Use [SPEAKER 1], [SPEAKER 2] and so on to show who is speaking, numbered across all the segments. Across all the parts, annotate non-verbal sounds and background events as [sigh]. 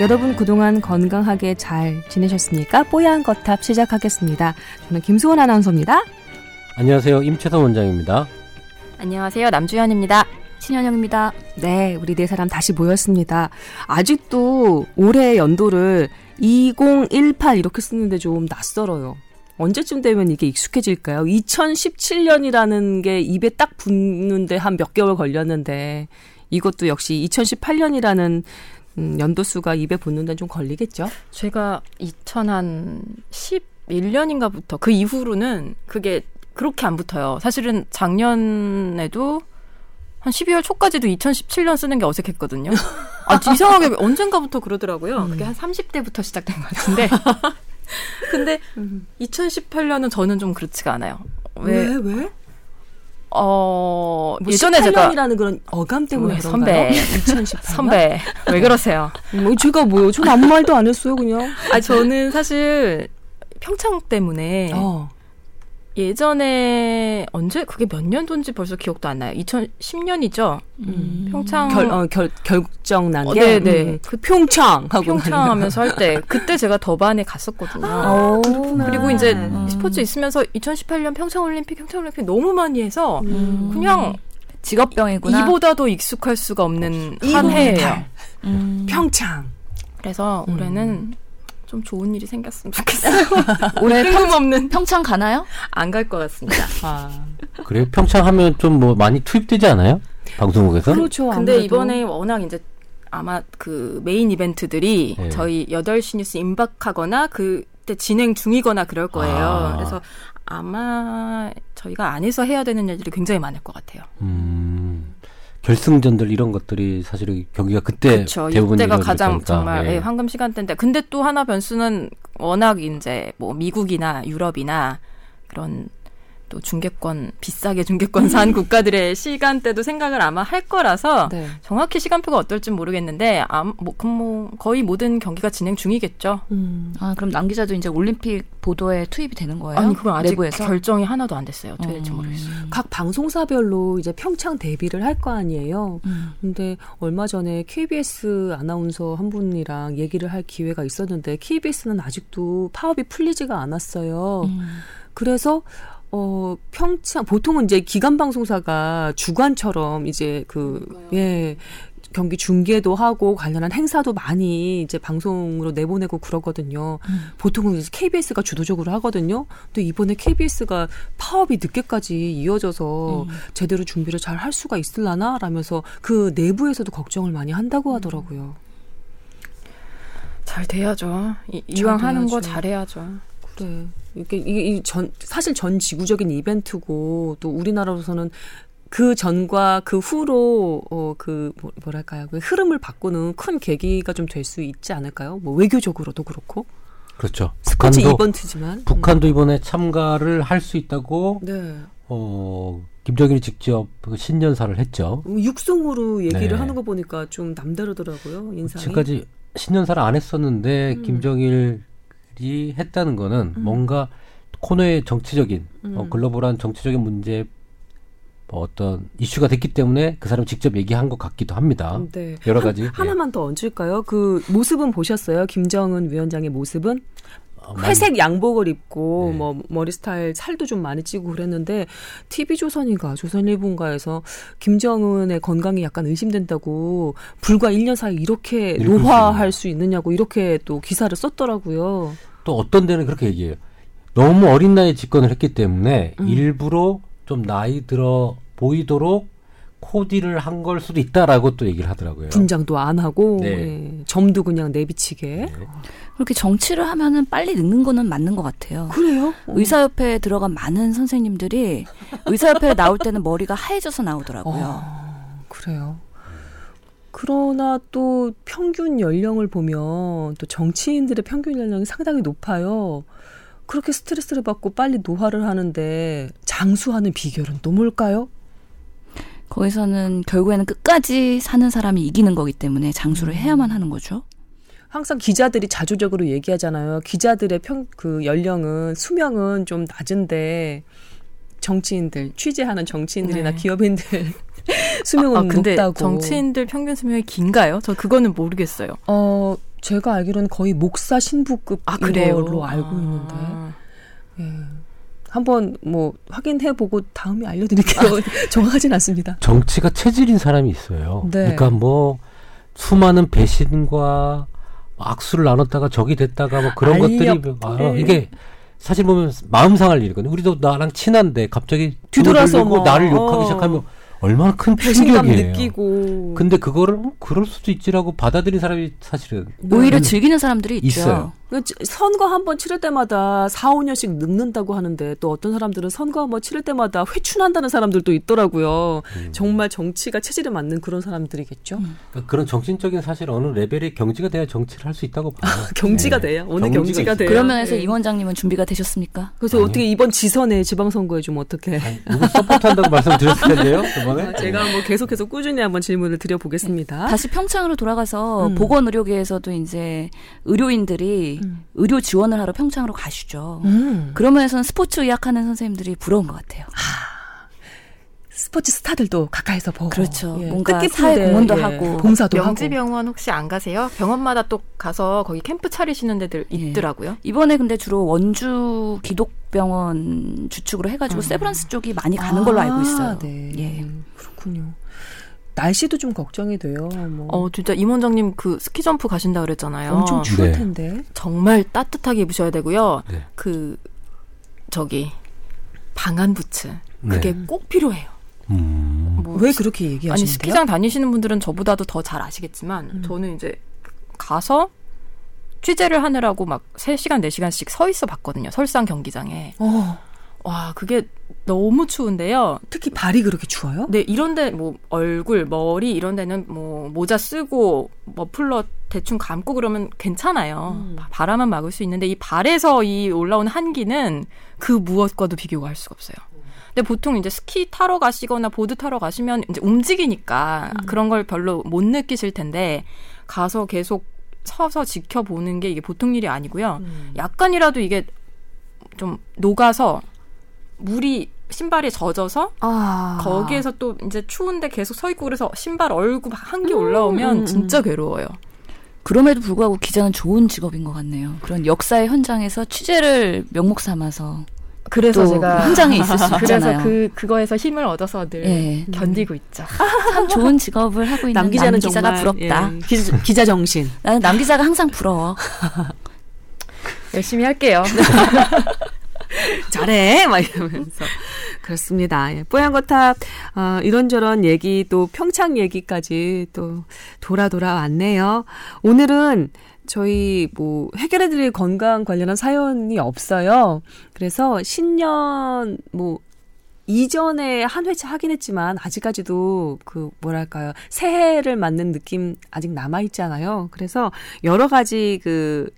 [SPEAKER 1] 여러분 그동안 건강하게 잘 지내셨습니까? 뽀얀 거탑 시작하겠습니다. 저는 김수원 아나운서입니다.
[SPEAKER 2] 안녕하세요. 임채선 원장입니다.
[SPEAKER 3] 안녕하세요. 남주현입니다.
[SPEAKER 4] 신현영입니다.
[SPEAKER 1] 네, 우리 네 사람 다시 모였습니다. 아직도 올해 연도를 2018 이렇게 쓰는데 좀 낯설어요. 언제쯤 되면 이게 익숙해질까요? 2017년이라는 게 입에 딱 붙는데 한 몇 개월 걸렸는데 이것도 역시 2018년이라는 음, 연도수가 입에 붙는 데는 좀 걸리겠죠?
[SPEAKER 3] 제가 2011년인가부터 그 이후로는 그게 그렇게 안 붙어요. 사실은 작년에도 한 12월 초까지도 2017년 쓰는 게 어색했거든요. 아, 이상하게 언젠가부터 그러더라고요. 그게 한 30대부터 시작된 것 같은데. [laughs] 근데 2018년은 저는 좀 그렇지가 않아요.
[SPEAKER 1] 왜? 왜? 왜?
[SPEAKER 3] 어,
[SPEAKER 1] 뭐 예전에 제가 이라는 그런 어감 때문에
[SPEAKER 3] 뭐, 선배
[SPEAKER 1] 2018년?
[SPEAKER 3] 선배 왜 그러세요?
[SPEAKER 1] 뭐 제가 뭐요? 전 아무 말도 안 했어요, 그냥.
[SPEAKER 3] 아 저는 사실 평창 때문에
[SPEAKER 1] 어.
[SPEAKER 3] 예전에 언제 그게 몇 년도인지 벌써 기억도 안 나요. 2010년이죠.
[SPEAKER 1] 음.
[SPEAKER 3] 평창
[SPEAKER 1] 결, 어, 결 결정 난
[SPEAKER 3] 어,
[SPEAKER 1] 게.
[SPEAKER 3] 네네.
[SPEAKER 1] 음, 그 평창 하고
[SPEAKER 3] 평창 하면서 할 때 그때 제가 더반에 갔었거든요.
[SPEAKER 1] 아,
[SPEAKER 3] 그리고 이제
[SPEAKER 4] 음.
[SPEAKER 3] 스포츠 있으면서 2018년 평창 올림픽, 평창 올림픽 너무 많이 해서
[SPEAKER 1] 음.
[SPEAKER 3] 그냥
[SPEAKER 4] 직업병이구나.
[SPEAKER 3] 이보다 더 익숙할 수가 없는 한
[SPEAKER 1] 2018.
[SPEAKER 3] 해예요.
[SPEAKER 4] 음.
[SPEAKER 1] 평창.
[SPEAKER 3] 그래서
[SPEAKER 1] 음.
[SPEAKER 3] 올해는 좀 좋은 일이 생겼으면 좋겠어요. [laughs]
[SPEAKER 4] 올해 평,
[SPEAKER 3] 뜬금없는
[SPEAKER 4] 평창 가나요?
[SPEAKER 3] 안 갈 것 같습니다. [laughs]
[SPEAKER 1] 아.
[SPEAKER 2] 그래요? 평창 하면 좀 뭐 많이 투입되지 않아요? 방송국에서?
[SPEAKER 1] 그렇죠.
[SPEAKER 3] 근데
[SPEAKER 1] 아무래도.
[SPEAKER 3] 이번에 워낙 이제 아마 그 메인 이벤트들이
[SPEAKER 2] 네.
[SPEAKER 3] 저희 8시 뉴스 임박하거나 그때 진행 중이거나 그럴 거예요.
[SPEAKER 2] 아.
[SPEAKER 3] 그래서 아마 저희가 안에서 해야 되는 일들이 굉장히 많을 것 같아요.
[SPEAKER 2] 음, 결승전들 이런 것들이 사실 경기가 그때
[SPEAKER 3] 그렇죠.
[SPEAKER 2] 대부분
[SPEAKER 3] 이때가 가장
[SPEAKER 2] 거니까.
[SPEAKER 3] 정말
[SPEAKER 2] 예.
[SPEAKER 3] 예, 황금 시간대인데 근데 또 하나 변수는 워낙 이제 뭐 미국이나 유럽이나 그런 또 중계권 비싸게 중계권 산 국가들의 시간대도 생각을 아마 할 거라서
[SPEAKER 1] 네.
[SPEAKER 3] 정확히 시간표가 어떨지 모르겠는데 암, 뭐, 그럼 뭐 거의 모든 경기가 진행 중이겠죠.
[SPEAKER 1] 음.
[SPEAKER 4] 아, 그럼 남 기자도 이제 올림픽 보도에 투입이 되는 거예요?
[SPEAKER 3] 아니 그건 아직
[SPEAKER 4] 내부에서?
[SPEAKER 3] 결정이 하나도 안 됐어요. 어떻게 될지
[SPEAKER 4] 음.
[SPEAKER 3] 모르겠어요.
[SPEAKER 1] 각 방송사별로 이제 평창 데뷔를 할 거 아니에요.
[SPEAKER 4] 음.
[SPEAKER 1] 근데 얼마 전에 KBS 아나운서 한 분이랑 얘기를 할 기회가 있었는데 KBS는 아직도 파업이 풀리지가 않았어요.
[SPEAKER 4] 음.
[SPEAKER 1] 그래서 어 평창 보통은 이제 기간 방송사가 주관처럼 이제 그 예. 경기 중계도 하고 관련한 행사도 많이 이제 방송으로 내보내고 그러거든요.
[SPEAKER 4] 음.
[SPEAKER 1] 보통은 이제 KBS가 주도적으로 하거든요. 근데 이번에 KBS가 파업이 늦게까지 이어져서
[SPEAKER 4] 음.
[SPEAKER 1] 제대로 준비를 잘 할 수가 있을라나 라면서 그 내부에서도 걱정을 많이 한다고 하더라고요.
[SPEAKER 3] 잘 돼야죠. 이,
[SPEAKER 1] 잘
[SPEAKER 3] 이왕 하는 거. 잘해야죠.
[SPEAKER 1] 그래. 이게 이게 이전 사실 전 지구적인 이벤트고 또 우리나라로서는 그 전과 그 후로 어그 뭐랄까요 그 흐름을 바꾸는 큰 계기가 좀 될 수 있지 않을까요? 뭐 외교적으로도 그렇고
[SPEAKER 2] 그렇죠. 북한도
[SPEAKER 1] 이벤트지만
[SPEAKER 2] 북한도 이번에 참가를 할 수 있다고
[SPEAKER 1] 음. 네
[SPEAKER 2] 어, 김정일이 직접 그 신년사를 했죠.
[SPEAKER 1] 육성으로 얘기를
[SPEAKER 2] 네.
[SPEAKER 1] 하는 거 보니까 좀 남다르더라고요 인상이.
[SPEAKER 2] 지금까지 신년사를 안 했었는데
[SPEAKER 1] 음.
[SPEAKER 2] 김정일 이 했다는 거는
[SPEAKER 1] 음.
[SPEAKER 2] 뭔가 코너의 정치적인 어,
[SPEAKER 1] 음.
[SPEAKER 2] 글로벌한 정치적인 문제 뭐 어떤 이슈가 됐기 때문에 그 사람 직접 얘기한 것 같기도 합니다.
[SPEAKER 1] 네.
[SPEAKER 2] 여러 가지.
[SPEAKER 1] 한, 하나만 더 얹을까요? 그 모습은 보셨어요? 김정은 위원장의 모습은?
[SPEAKER 2] 예. 어,
[SPEAKER 1] 회색 양복을 입고
[SPEAKER 2] 네.
[SPEAKER 1] 뭐 머리 스타일 살도 좀 많이 찌고 그랬는데 TV 조선인가 조선일보인가에서 김정은의 건강이 약간 의심된다고 불과 1년 사이 이렇게 노화할 수 있느냐고 이렇게 또 기사를 썼더라고요.
[SPEAKER 2] 또 어떤 데는 그렇게 얘기해요. 너무 어린 나이에 집권을 했기 때문에
[SPEAKER 1] 음.
[SPEAKER 2] 일부러 좀 나이 들어 보이도록 코디를 한 걸 수도 있다라고 또 얘기를 하더라고요.
[SPEAKER 1] 분장도 안 하고
[SPEAKER 2] 네.
[SPEAKER 1] 예, 점도 그냥 내비치게.
[SPEAKER 2] 네.
[SPEAKER 4] 그렇게 정치를 하면은 빨리 늙는 거는 맞는 것 같아요.
[SPEAKER 1] 그래요?
[SPEAKER 4] 의사협회에 들어간 많은 선생님들이 의사협회에 나올 때는 머리가 하얘져서 나오더라고요.
[SPEAKER 1] 어, 그래요. 그러나 또 평균 연령을 보면 또 정치인들의 평균 연령이 상당히 높아요. 그렇게 스트레스를 받고 빨리 노화를 하는데 장수하는 비결은 또 뭘까요?
[SPEAKER 4] 거기서는 결국에는 끝까지 사는 사람이 이기는 거기 때문에 장수를 해야만 하는 거죠.
[SPEAKER 1] 항상 기자들이 자조적으로 얘기하잖아요. 기자들의 평, 그 연령은 수명은 좀 낮은데 정치인들 취재하는 정치인들이나
[SPEAKER 4] 네.
[SPEAKER 1] 기업인들 [laughs] 수명은
[SPEAKER 3] 아, 근데
[SPEAKER 1] 높다고.
[SPEAKER 3] 정치인들 평균 수명이 긴가요? 저 그거는 모르겠어요.
[SPEAKER 1] 어 제가 알기로는 거의 목사 신부급
[SPEAKER 3] 아 그래요?
[SPEAKER 1] 걸로 알고
[SPEAKER 3] 아.
[SPEAKER 1] 있는데 예. 한번 뭐 확인해 보고 다음에 알려드릴게요. [laughs] 정확하진 않습니다.
[SPEAKER 2] 정치가 체질인 사람이 있어요.
[SPEAKER 1] 네.
[SPEAKER 2] 그러니까 뭐 수많은 배신과 악수를 나눴다가 적이 됐다가 뭐 그런 것들이
[SPEAKER 1] 알력.
[SPEAKER 2] 아,
[SPEAKER 1] 네.
[SPEAKER 2] 이게 사실 보면 마음 상할 일이거든요. 우리도 나랑 친한데 갑자기
[SPEAKER 1] 뒤돌아서 뭐,
[SPEAKER 2] 나를 욕하기
[SPEAKER 1] 어.
[SPEAKER 2] 시작하면 얼마나 큰
[SPEAKER 1] 배신감
[SPEAKER 2] 충격이에요.
[SPEAKER 1] 느끼고.
[SPEAKER 2] 근데 그거를 뭐 그럴 수도 있지라고 받아들인 사람이 사실은
[SPEAKER 4] 오히려
[SPEAKER 2] 음.
[SPEAKER 4] 즐기는 사람들이 있죠.
[SPEAKER 2] 있어요.
[SPEAKER 1] 그 선거 한 번 치를 때마다 4, 5년씩 늙는다고 하는데 또 어떤 사람들은 선거 한 번 치를 때마다 회춘한다는 사람들도 있더라고요.
[SPEAKER 2] 음.
[SPEAKER 1] 정말 정치가 체질에 맞는 그런 사람들이겠죠.
[SPEAKER 2] 그러니까 그런 정신적인 사실 어느 레벨의 경지가 돼야 정치를 할 수 있다고 봐요. [laughs]
[SPEAKER 1] 경지가
[SPEAKER 2] 네.
[SPEAKER 1] 돼요. 어느
[SPEAKER 2] 경지가
[SPEAKER 1] 경지가. 돼요.
[SPEAKER 4] 그런 면에서
[SPEAKER 1] 네.
[SPEAKER 4] 임 원장님은 준비가 되셨습니까?
[SPEAKER 1] 그래서
[SPEAKER 2] 아니.
[SPEAKER 1] 어떻게 이번 지선에 지방선거에 좀 어떻게
[SPEAKER 2] 아니, 누구 서포트한다고 말씀드렸을 텐데요. 이번에
[SPEAKER 1] 아, [laughs] 제가 뭐 계속해서 꾸준히 한번 질문을 드려보겠습니다.
[SPEAKER 4] 다시 평창으로 돌아가서
[SPEAKER 1] 음.
[SPEAKER 4] 보건의료계에서도 이제 의료인들이
[SPEAKER 1] 음.
[SPEAKER 4] 의료 지원을 하러 평창으로 가시죠.
[SPEAKER 1] 음.
[SPEAKER 4] 그런 면에서는 스포츠 의학하는 선생님들이 부러운 것 같아요.
[SPEAKER 1] 스포츠 스타들도 가까이서 보고
[SPEAKER 4] 그렇죠.
[SPEAKER 1] 예,
[SPEAKER 4] 뭔가 사회 공헌도
[SPEAKER 1] 예,
[SPEAKER 4] 하고.
[SPEAKER 1] 봉사도 하고
[SPEAKER 3] 명지병원 혹시 안 가세요? 병원마다 또 가서 거기 캠프 차리시는 데들
[SPEAKER 4] 예.
[SPEAKER 3] 있더라고요.
[SPEAKER 4] 이번에 근데 주로 원주 기독병원 주축으로 해가지고
[SPEAKER 3] 음.
[SPEAKER 4] 세브란스 쪽이 많이 가는 걸로 알고 있어요.
[SPEAKER 1] 아, 네.
[SPEAKER 4] 예.
[SPEAKER 1] 그렇군요. 날씨도 좀 걱정이 돼요. 뭐
[SPEAKER 3] 어 진짜 임 원장님 그 스키 점프 가신다 그랬잖아요.
[SPEAKER 1] 엄청 추울
[SPEAKER 2] 네.
[SPEAKER 1] 텐데.
[SPEAKER 3] 정말 따뜻하게 입으셔야 되고요.
[SPEAKER 2] 네.
[SPEAKER 3] 그 저기 방한 부츠 그게
[SPEAKER 2] 네.
[SPEAKER 3] 꼭 필요해요.
[SPEAKER 2] 음.
[SPEAKER 3] 뭐
[SPEAKER 1] 왜 그렇게 얘기하시는데요?
[SPEAKER 3] 아니 스키장 다니시는 분들은 저보다도 더 잘 아시겠지만
[SPEAKER 1] 음.
[SPEAKER 3] 저는 이제 가서 취재를 하느라고 막 3시간 4시간씩 서 있어 봤거든요. 설상 경기장에.
[SPEAKER 1] 어,
[SPEAKER 3] 와, 그게 너무 추운데요.
[SPEAKER 1] 특히 발이 그렇게 추워요?
[SPEAKER 3] 네, 이런데 뭐 얼굴, 머리 이런 데는 뭐 모자 쓰고 머플러 대충 감고 그러면 괜찮아요.
[SPEAKER 1] 음.
[SPEAKER 3] 바- 바람만 막을 수 있는데 이 발에서 이 올라오는 한기는 그 무엇과도 비교가 할 수가 없어요. 근데 보통 이제 스키 타러 가시거나 보드 타러 가시면 이제 움직이니까
[SPEAKER 1] 음.
[SPEAKER 3] 그런 걸 별로 못 느끼실 텐데 가서 계속 서서 지켜보는 게 이게 보통 일이 아니고요.
[SPEAKER 1] 음.
[SPEAKER 3] 약간이라도 이게 좀 녹아서 물이 신발에 젖어서
[SPEAKER 1] 아.
[SPEAKER 3] 거기에서 또 이제 추운데 계속 서 있고 그래서 신발 얼고 막 한기
[SPEAKER 1] 음,
[SPEAKER 3] 올라오면
[SPEAKER 1] 음, 음.
[SPEAKER 3] 진짜 괴로워요.
[SPEAKER 4] 그럼에도 불구하고 기자는 좋은 직업인 것 같네요. 그런 역사의 현장에서 취재를 명목 삼아서
[SPEAKER 3] 그래서
[SPEAKER 4] 또 현장에 있을 수
[SPEAKER 3] 그래서
[SPEAKER 4] 있잖아요.
[SPEAKER 3] 그 그거에서 힘을 얻어서 늘
[SPEAKER 4] 예.
[SPEAKER 3] 견디고 있죠.
[SPEAKER 4] 참 좋은 직업을 하고 있는 남남
[SPEAKER 1] 기자는
[SPEAKER 4] 기자가
[SPEAKER 1] 정말
[SPEAKER 4] 부럽다.
[SPEAKER 1] 예, 기자, 기자 정신.
[SPEAKER 4] 나는 남 기자가 항상 부러워. [laughs]
[SPEAKER 3] 열심히 할게요. [laughs] [laughs]
[SPEAKER 1] 잘해 막 이러면서 그렇습니다. 예, 뽀얀거탑 어, 이런저런 얘기 또 평창 얘기까지 또 돌아 돌아 왔네요. 오늘은 저희 뭐 해결해드릴 건강 관련한 사연이 없어요. 그래서 신년 뭐 이전에 한 회차 하긴 했지만 아직까지도 그 뭐랄까요 새해를 맞는 느낌 아직 남아 있잖아요. 그래서 여러 가지 그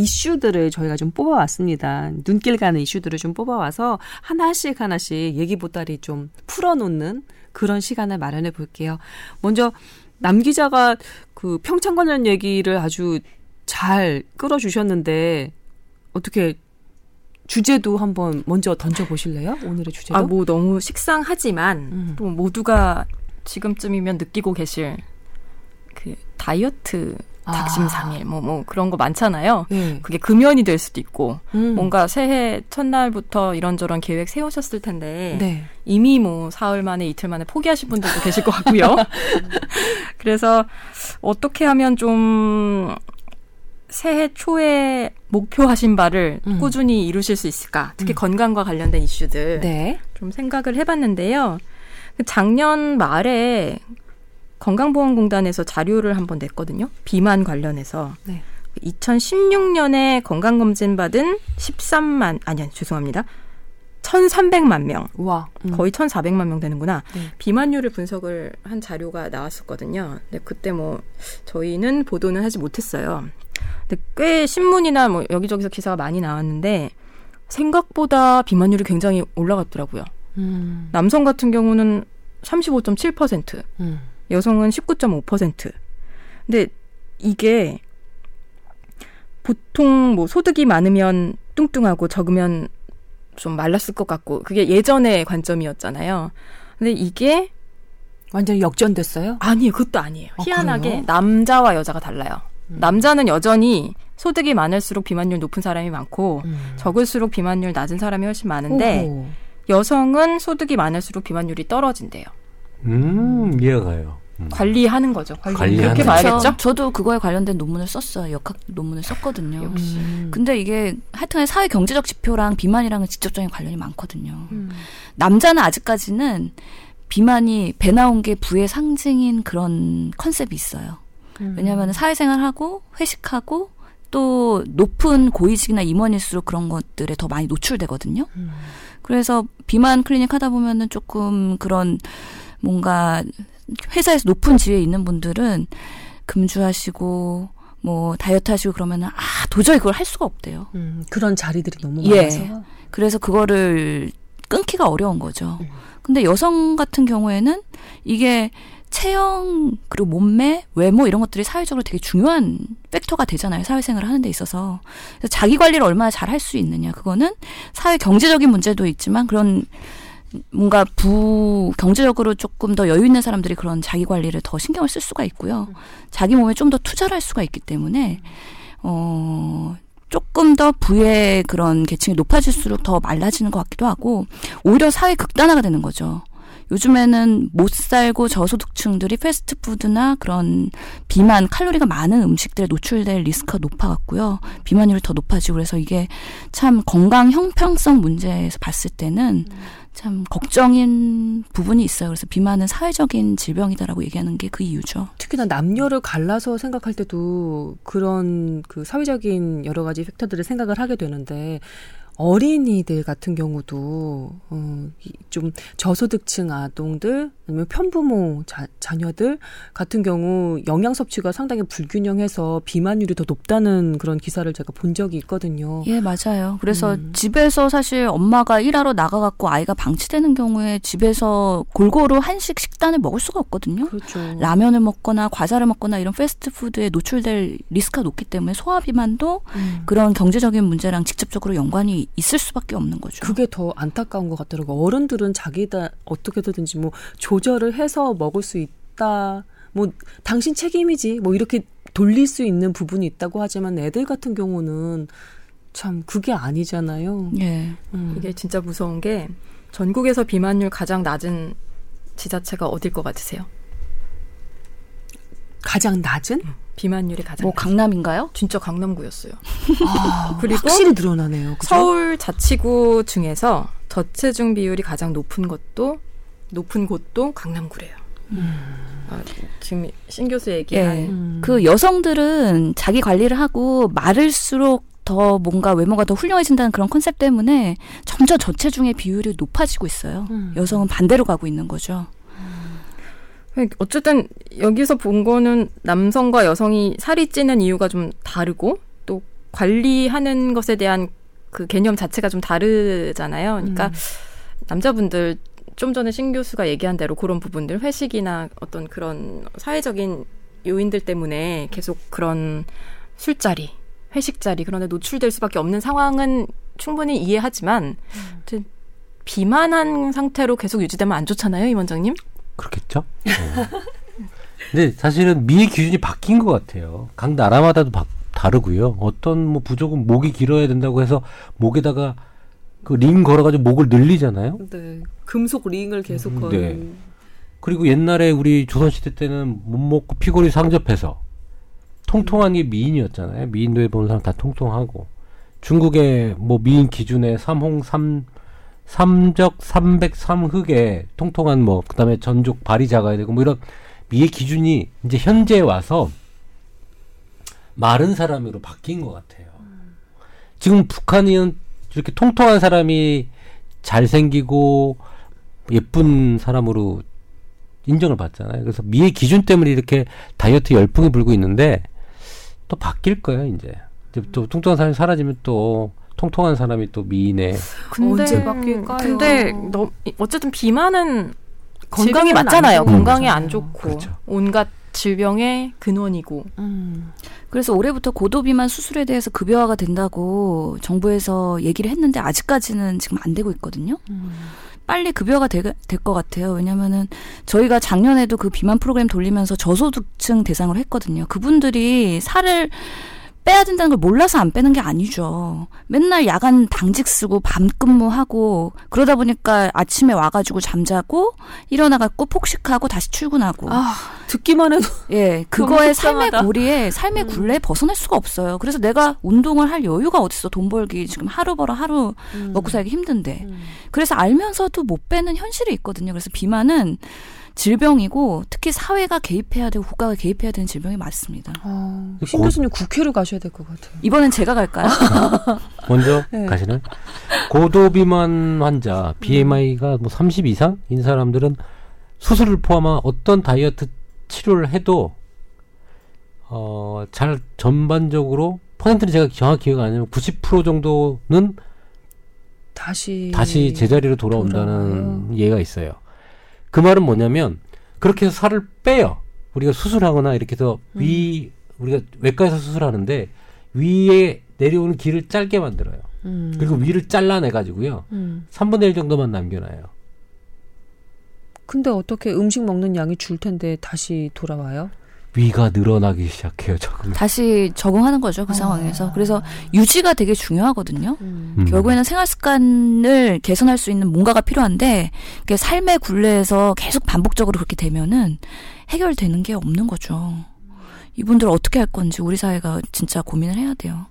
[SPEAKER 1] 이슈들을 저희가 좀 뽑아왔습니다. 눈길 가는 이슈들을 좀 뽑아와서 하나씩 하나씩 얘기 보따리 좀 풀어놓는 그런 시간을 마련해 볼게요. 먼저 남 기자가 그 평창 관련 얘기를 아주 잘 끌어주셨는데 어떻게 주제도 한번 먼저 던져 보실래요? 오늘의 주제도.
[SPEAKER 3] 아 뭐 너무 식상하지만
[SPEAKER 1] 음.
[SPEAKER 3] 또 모두가 지금쯤이면 느끼고 계실 그 다이어트
[SPEAKER 1] 아.
[SPEAKER 3] 작심삼일 뭐뭐 그런 거 많잖아요.
[SPEAKER 1] 예.
[SPEAKER 3] 그게 금연이 될 수도 있고
[SPEAKER 1] 음.
[SPEAKER 3] 뭔가 새해 첫날부터 이런저런 계획 세우셨을 텐데
[SPEAKER 1] 네.
[SPEAKER 3] 이미 뭐 사흘 만에 이틀 만에 포기하신 분들도 [laughs] 계실 것 같고요. [laughs] 그래서 어떻게 하면 좀 새해 초에 목표하신 바를
[SPEAKER 1] 음.
[SPEAKER 3] 꾸준히 이루실 수 있을까? 특히
[SPEAKER 1] 음.
[SPEAKER 3] 건강과 관련된 이슈들
[SPEAKER 1] 네.
[SPEAKER 3] 좀 생각을 해봤는데요. 그 작년 말에 건강보험공단에서 자료를 한번 냈거든요. 비만 관련해서.
[SPEAKER 1] 네.
[SPEAKER 3] 2016년에 건강검진 받은 13만, 아니요, 죄송합니다. 1,300만 명.
[SPEAKER 1] 와. 음.
[SPEAKER 3] 거의 1,400만 명 되는구나.
[SPEAKER 1] 네.
[SPEAKER 3] 비만율을 분석을 한 자료가 나왔었거든요. 근데 그때 뭐 저희는 보도는 하지 못했어요. 근데 꽤 신문이나 뭐 여기저기서 기사가 많이 나왔는데 생각보다 비만율이 굉장히 올라갔더라고요.
[SPEAKER 1] 음.
[SPEAKER 3] 남성 같은 경우는 35.7%,
[SPEAKER 1] 음.
[SPEAKER 3] 여성은 19.5%. 근데 이게 보통 뭐 소득이 많으면 뚱뚱하고 적으면 좀 말랐을 것 같고 그게 예전의 관점이었잖아요. 근데 이게
[SPEAKER 1] 완전히 역전됐어요?
[SPEAKER 3] 아니에요. 그것도 아니에요.
[SPEAKER 1] 어,
[SPEAKER 3] 희한하게
[SPEAKER 1] 그래요?
[SPEAKER 3] 남자와 여자가 달라요. 남자는 여전히 소득이 많을수록 비만율 높은 사람이 많고
[SPEAKER 1] 음.
[SPEAKER 3] 적을수록 비만율 낮은 사람이 훨씬 많은데
[SPEAKER 1] 오호.
[SPEAKER 3] 여성은 소득이 많을수록 비만율이 떨어진대요.
[SPEAKER 2] 음, 이해가요. 음.
[SPEAKER 3] 관리하는 거죠. 관리.
[SPEAKER 2] 관리하는
[SPEAKER 3] 그렇게
[SPEAKER 2] 거죠.
[SPEAKER 3] 봐야겠죠?
[SPEAKER 4] 저도 그거에 관련된 논문을 썼어요. 역학 논문을 썼거든요.
[SPEAKER 1] 음.
[SPEAKER 4] 근데 이게 하여튼 사회 경제적 지표랑 비만이랑은 직접적인 관련이 많거든요.
[SPEAKER 1] 음.
[SPEAKER 4] 남자는 아직까지는 비만이 배 나온 게 부의 상징인 그런 컨셉이 있어요.
[SPEAKER 1] 음.
[SPEAKER 4] 왜냐하면 사회생활하고 회식하고 또 높은 고위직이나 임원일수록 그런 것들에 더 많이 노출되거든요.
[SPEAKER 1] 음.
[SPEAKER 4] 그래서 비만 클리닉 하다 보면은 조금 그런 뭔가 회사에서 높은 지위에 있는 분들은 금주하시고 뭐 다이어트 하시고 그러면은 아 도저히 그걸 할 수가 없대요.
[SPEAKER 1] 음, 그런 자리들이 너무
[SPEAKER 4] 예.
[SPEAKER 1] 많아서
[SPEAKER 4] 그래서 그거를 끊기가 어려운 거죠.
[SPEAKER 1] 음.
[SPEAKER 4] 근데 여성 같은 경우에는 이게 체형 그리고 몸매, 외모 이런 것들이 사회적으로 되게 중요한 팩터가 되잖아요. 사회생활을 하는 데 있어서. 그래서 자기 관리를 얼마나 잘 할 수 있느냐. 그거는 사회 경제적인 문제도 있지만 그런 뭔가 부 경제적으로 조금 더 여유 있는 사람들이 그런 자기 관리를 더 신경을 쓸 수가 있고요. 자기 몸에 좀 더 투자를 할 수가 있기 때문에 어 조금 더 부의 그런 계층이 높아질수록 더 말라지는 것 같기도 하고 오히려 사회 극단화가 되는 거죠. 요즘에는 못 살고 저소득층들이 패스트푸드나 그런 비만 칼로리가 많은 음식들에 노출될 리스크가 높아갔고요. 비만율이 더 높아지고 그래서 이게 참 건강 형평성 문제에서 봤을 때는 참 걱정인 부분이 있어요. 그래서 비만은 사회적인 질병이다라고 얘기하는 게 그 이유죠.
[SPEAKER 1] 특히나 남녀를 갈라서 생각할 때도 그런 그 사회적인 여러 가지 팩터들을 생각을 하게 되는데 어린이들 같은 경우도 어, 이- 좀 저소득층 아동들 아니면 편부모 자, 자녀들 같은 경우 영양 섭취가 상당히 불균형해서 비만율이 더 높다는 그런 기사를 제가 본 적이 있거든요.
[SPEAKER 4] 예, 맞아요. 그래서
[SPEAKER 1] 음.
[SPEAKER 4] 집에서 사실 엄마가 일하러 나가갖고 아이가 방치되는 경우에 집에서 골고루 한식 식단을 먹을 수가 없거든요.
[SPEAKER 1] 그렇죠.
[SPEAKER 4] 라면을 먹거나 과자를 먹거나 이런 패스트푸드에 노출될 리스크가 높기 때문에 소화 비만도
[SPEAKER 1] 음.
[SPEAKER 4] 그런 경제적인 문제랑 직접적으로 연관이 있을 수밖에 없는 거죠.
[SPEAKER 1] 그게 더 안타까운 것 같더라고요. 어른들은 자기다 어떻게든지 뭐 조절을 해서 먹을 수 있다. 뭐 당신 책임이지. 뭐 이렇게 돌릴 수 있는 부분이 있다고 하지만 애들 같은 경우는 참 그게 아니잖아요.
[SPEAKER 4] 예.
[SPEAKER 1] 음.
[SPEAKER 3] 이게 진짜 무서운 게 전국에서 비만율 가장 낮은 지자체가 어딜 것 같으세요?
[SPEAKER 1] 가장 낮은?
[SPEAKER 3] 비만율이 가장
[SPEAKER 4] 뭐. 강남인가요?
[SPEAKER 3] 진짜 강남구였어요. [laughs]
[SPEAKER 1] 아, [laughs]
[SPEAKER 3] 그리고
[SPEAKER 1] 확실히 늘어나네요. 그죠?
[SPEAKER 3] 서울 자치구 중에서 저체중 비율이 가장 높은 것도 높은 곳도 강남구래요. 아, 지금 신 교수 얘기한
[SPEAKER 4] 예.
[SPEAKER 1] 음.
[SPEAKER 4] 그 여성들은 자기 관리를 하고 마를수록 더 뭔가 외모가 더 훌륭해진다는 그런 컨셉 때문에 점점 저체중의 비율이 높아지고 있어요.
[SPEAKER 1] 음.
[SPEAKER 4] 여성은 반대로 가고 있는 거죠.
[SPEAKER 3] 어쨌든 여기서 본 거는 남성과 여성이 살이 찌는 이유가 좀 다르고 또 관리하는 것에 대한 그 개념 자체가 좀 다르잖아요. 그러니까
[SPEAKER 1] 음.
[SPEAKER 3] 남자분들 좀 전에 신 교수가 얘기한 대로 그런 부분들 회식이나 어떤 그런 사회적인 요인들 때문에 계속 그런 술자리, 회식 자리 그런 데 노출될 수밖에 없는 상황은 충분히 이해하지만 아무튼 비만한 상태로 계속 유지되면 안 좋잖아요, 임 원장님.
[SPEAKER 2] 그렇겠죠? 어. 근데 사실은 미의 기준이 바뀐 것 같아요. 각 나라마다도 바- 다르고요. 어떤 뭐 부족은 목이 길어야 된다고 해서 목에다가 그 링 걸어가지고 목을 늘리잖아요.
[SPEAKER 1] 네. 금속 링을 계속
[SPEAKER 2] 음,
[SPEAKER 1] 건.
[SPEAKER 2] 네. 그리고 옛날에 우리 조선시대 때는 못 먹고 피골이 상접해서 통통한 게 미인이었잖아요. 미인도에 보는 사람 다 통통하고. 중국의 뭐 미인 기준에 삼홍 삼 삼적 삼백 삼흑에 통통한 뭐 그다음에 전족 발이 작아야 되고 뭐 이런 미의 기준이 이제 현재에 와서 마른 사람으로 바뀐 것 같아요. 지금 북한은 이렇게 통통한 사람이 잘생기고 예쁜 사람으로 인정을 받잖아요. 그래서 미의 기준 때문에 이렇게 다이어트 열풍이 불고 있는데 또 바뀔 거예요, 이제. 이제 또 통통한 사람이 사라지면 또 통통한 사람이 또 미인의
[SPEAKER 3] 근데,
[SPEAKER 1] 언제 바뀔까요?
[SPEAKER 3] 근데 너, 어쨌든 비만은
[SPEAKER 1] 안
[SPEAKER 3] 맞잖아요.
[SPEAKER 1] 좋은
[SPEAKER 3] 건강에
[SPEAKER 1] 거잖아요.
[SPEAKER 3] 안 좋고
[SPEAKER 2] 그렇죠.
[SPEAKER 3] 온갖 질병의 근원이고.
[SPEAKER 1] 음.
[SPEAKER 4] 그래서 올해부터 고도비만 수술에 대해서 급여화가 된다고 정부에서 얘기를 했는데 아직까지는 지금 안 되고 있거든요.
[SPEAKER 1] 음.
[SPEAKER 4] 빨리 급여가 될 것 같아요. 왜냐면은 저희가 작년에도 그 비만 프로그램 돌리면서 저소득층 대상으로 했거든요. 그분들이 살을 빼야 된다는 걸 몰라서 안 빼는 게 아니죠. 맨날 야간 당직 쓰고 밤 근무하고 그러다 보니까 아침에 와가지고 잠자고 일어나갖고 폭식하고 다시 출근하고.
[SPEAKER 1] 아 듣기만 해도 [laughs]
[SPEAKER 4] 예, 그거의 삶의 고리에 삶의 굴레에 벗어날 수가 없어요. 그래서 내가 운동을 할 여유가 어딨어. 돈 벌기 지금 하루 벌어 하루
[SPEAKER 1] 음.
[SPEAKER 4] 먹고 살기 힘든데. 그래서 알면서도 못 빼는 현실이 있거든요. 그래서 비만은 질병이고 특히 사회가 개입해야 되고 국가가 개입해야 되는 질병이 맞습니다.
[SPEAKER 1] 아,
[SPEAKER 2] 고-
[SPEAKER 1] 신 교수님 국회를 가셔야 될 것 같아요.
[SPEAKER 4] 이번엔 제가 갈까요? [laughs]
[SPEAKER 2] 먼저
[SPEAKER 1] 네.
[SPEAKER 2] 가시는 고도 비만 환자 BMI가 뭐 30 이상인 사람들은 수술을 포함한 어떤 다이어트 치료를 해도 어 잘 전반적으로 퍼센트는 제가 정확히 기억 안 나면 90% 정도는
[SPEAKER 1] 다시
[SPEAKER 2] 다시 제자리로 돌아온다는
[SPEAKER 1] 돌아와요.
[SPEAKER 2] 예가 있어요. 그 말은 뭐냐면 그렇게 해서 살을 빼요. 우리가 수술하거나 이렇게 해서
[SPEAKER 1] 음.
[SPEAKER 2] 위 우리가 외과에서 수술하는데 위에 내려오는 길을 짧게 만들어요.
[SPEAKER 1] 음.
[SPEAKER 2] 그리고 위를 잘라내 가지고요.
[SPEAKER 1] 음.
[SPEAKER 2] 3분의 1 정도만 남겨놔요.
[SPEAKER 1] 근데 어떻게 음식 먹는 양이 줄 텐데 다시 돌아와요?
[SPEAKER 2] 위가 늘어나기 시작해요, 조금.
[SPEAKER 4] 다시 적응하는 거죠. 그
[SPEAKER 1] 아.
[SPEAKER 4] 상황에서. 그래서 유지가 되게 중요하거든요.
[SPEAKER 1] 음.
[SPEAKER 2] 음.
[SPEAKER 4] 결국에는 생활 습관을 개선할 수 있는 뭔가가 필요한데 그게 삶의 굴레에서 계속 반복적으로 그렇게 되면은 해결되는 게 없는 거죠. 이분들 어떻게 할 건지 우리 사회가 진짜 고민을 해야 돼요.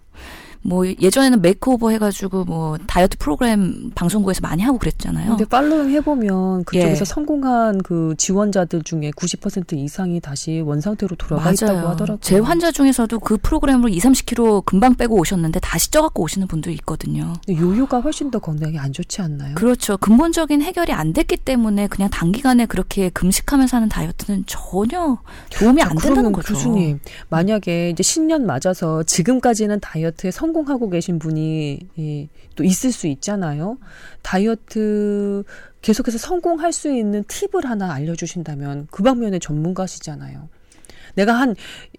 [SPEAKER 4] 뭐 예전에는 makeover 해가지고 뭐 다이어트 프로그램 방송국에서 많이 하고 그랬잖아요.
[SPEAKER 1] 근데 following 해보면 그쪽에서
[SPEAKER 4] 예.
[SPEAKER 1] 성공한 그 지원자들 중에 90% 이상이 다시 원상태로 돌아가 있다고 하더라고요.
[SPEAKER 4] 제 환자 중에서도 그 프로그램으로 2, 30kg 금방 빼고 오셨는데 다시 쪄갖고 오시는 분도 있거든요.
[SPEAKER 1] 요요가 훨씬 더 건강에 안 좋지 않나요?
[SPEAKER 4] 그렇죠. 근본적인 해결이 안 됐기 때문에 그냥 단기간에 그렇게 금식하면서 하는 다이어트는 전혀 도움이 안
[SPEAKER 1] 자,
[SPEAKER 4] 된다는 거죠.
[SPEAKER 1] 교수님, 만약에 이제 신년 맞아서 지금까지는 다이어트에 성 공하고 계신 분이 이, 또 있을 수 있잖아요. 다이어트 계속해서 성공할 수 있는 팁을 하나 알려주신다면 그 방면의 전문가시잖아요. 내가 한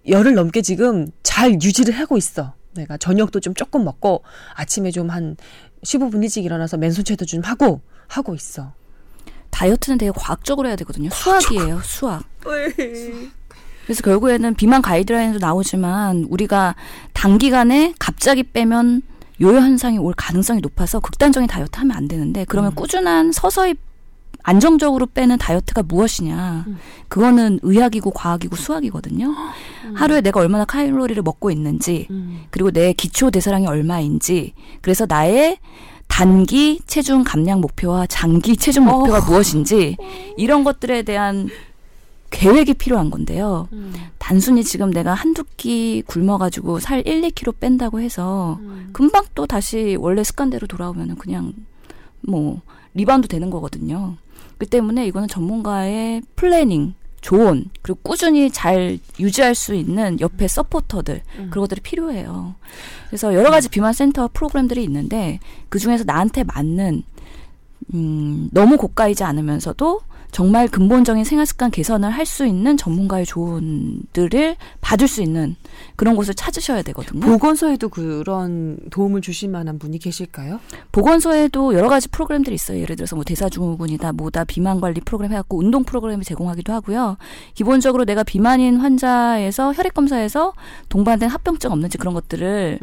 [SPEAKER 1] 열흘 넘게 지금 잘 유지를 하고 있어. 내가 저녁도 좀 조금 먹고 아침에 좀 한 15분 일찍 일어나서 맨손체도 좀 하고 하고 있어.
[SPEAKER 4] 다이어트는 되게 과학적으로 해야 되거든요. 수학이에요, 수학. 그래서 결국에는 비만 가이드라인도 나오지만 우리가 단기간에 갑자기 빼면 요요 현상이 올 가능성이 높아서 극단적인 다이어트 하면 안 되는데 그러면
[SPEAKER 1] 음.
[SPEAKER 4] 꾸준한 서서히 안정적으로 빼는 다이어트가 무엇이냐.
[SPEAKER 1] 음.
[SPEAKER 4] 그거는 의학이고 과학이고 수학이거든요. 하루에 내가 얼마나 칼로리를 먹고 있는지,
[SPEAKER 1] 음.
[SPEAKER 4] 그리고 내 기초 대사량이 얼마인지, 그래서 나의 단기 체중 감량 목표와 장기 체중 목표가 무엇인지, 이런 것들에 대한 계획이 필요한 건데요.
[SPEAKER 1] 음.
[SPEAKER 4] 단순히 지금 내가 한두 끼 굶어가지고 살 1, 2kg 뺀다고 해서
[SPEAKER 1] 음.
[SPEAKER 4] 금방 또 다시 원래 습관대로 돌아오면은 그냥 뭐 리바운드 되는 거거든요. 그 때문에 이거는 전문가의 planning, 조언, 그리고 꾸준히 잘 유지할 수 있는 옆에 서포터들,
[SPEAKER 1] 음.
[SPEAKER 4] 그런 것들이 필요해요. 그래서 여러 가지 비만 센터 프로그램들이 있는데 그 중에서 나한테 맞는 음, 너무 고가이지 않으면서도 정말 근본적인 생활 습관 개선을 할 수 있는 전문가의 조언들을 받을 수 있는 그런 곳을 찾으셔야 되거든요.
[SPEAKER 1] 보건소에도 그런 도움을 주실 만한 분이 계실까요?
[SPEAKER 4] 보건소에도 여러 가지 프로그램들이 있어요. 예를 들어서 뭐 대사증후군이다, 뭐다 비만 관리 프로그램 해갖고 운동 프로그램을 제공하기도 하고요. 기본적으로 내가 비만인 환자에서 혈액 검사에서 동반된 합병증 없는지 그런 것들을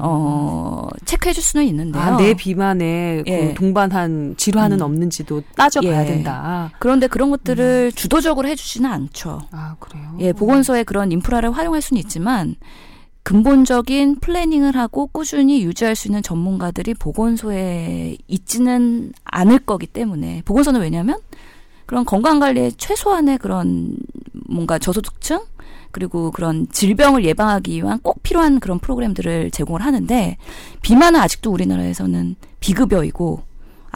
[SPEAKER 4] 어 체크해줄 수는 있는데요.
[SPEAKER 1] 아, 내 비만에
[SPEAKER 4] 예.
[SPEAKER 1] 그 동반한 질환은
[SPEAKER 4] 음.
[SPEAKER 1] 없는지도 따져봐야
[SPEAKER 4] 예.
[SPEAKER 1] 된다.
[SPEAKER 4] 그런데 그런 것들을 주도적으로 해주지는 않죠.
[SPEAKER 1] 아 그래요?
[SPEAKER 4] 예, 보건소의 그런 인프라를 활용할 수는 있지만 근본적인 플래닝을 하고 꾸준히 유지할 수 있는 전문가들이 보건소에 있지는 않을 거기 때문에 보건소는 왜냐하면 그런 건강 관리의 최소한의 그런 뭔가 저소득층 그리고 그런 질병을 예방하기 위한 꼭 필요한 그런 프로그램들을 제공을 하는데 비만은 아직도 우리나라에서는 비급여이고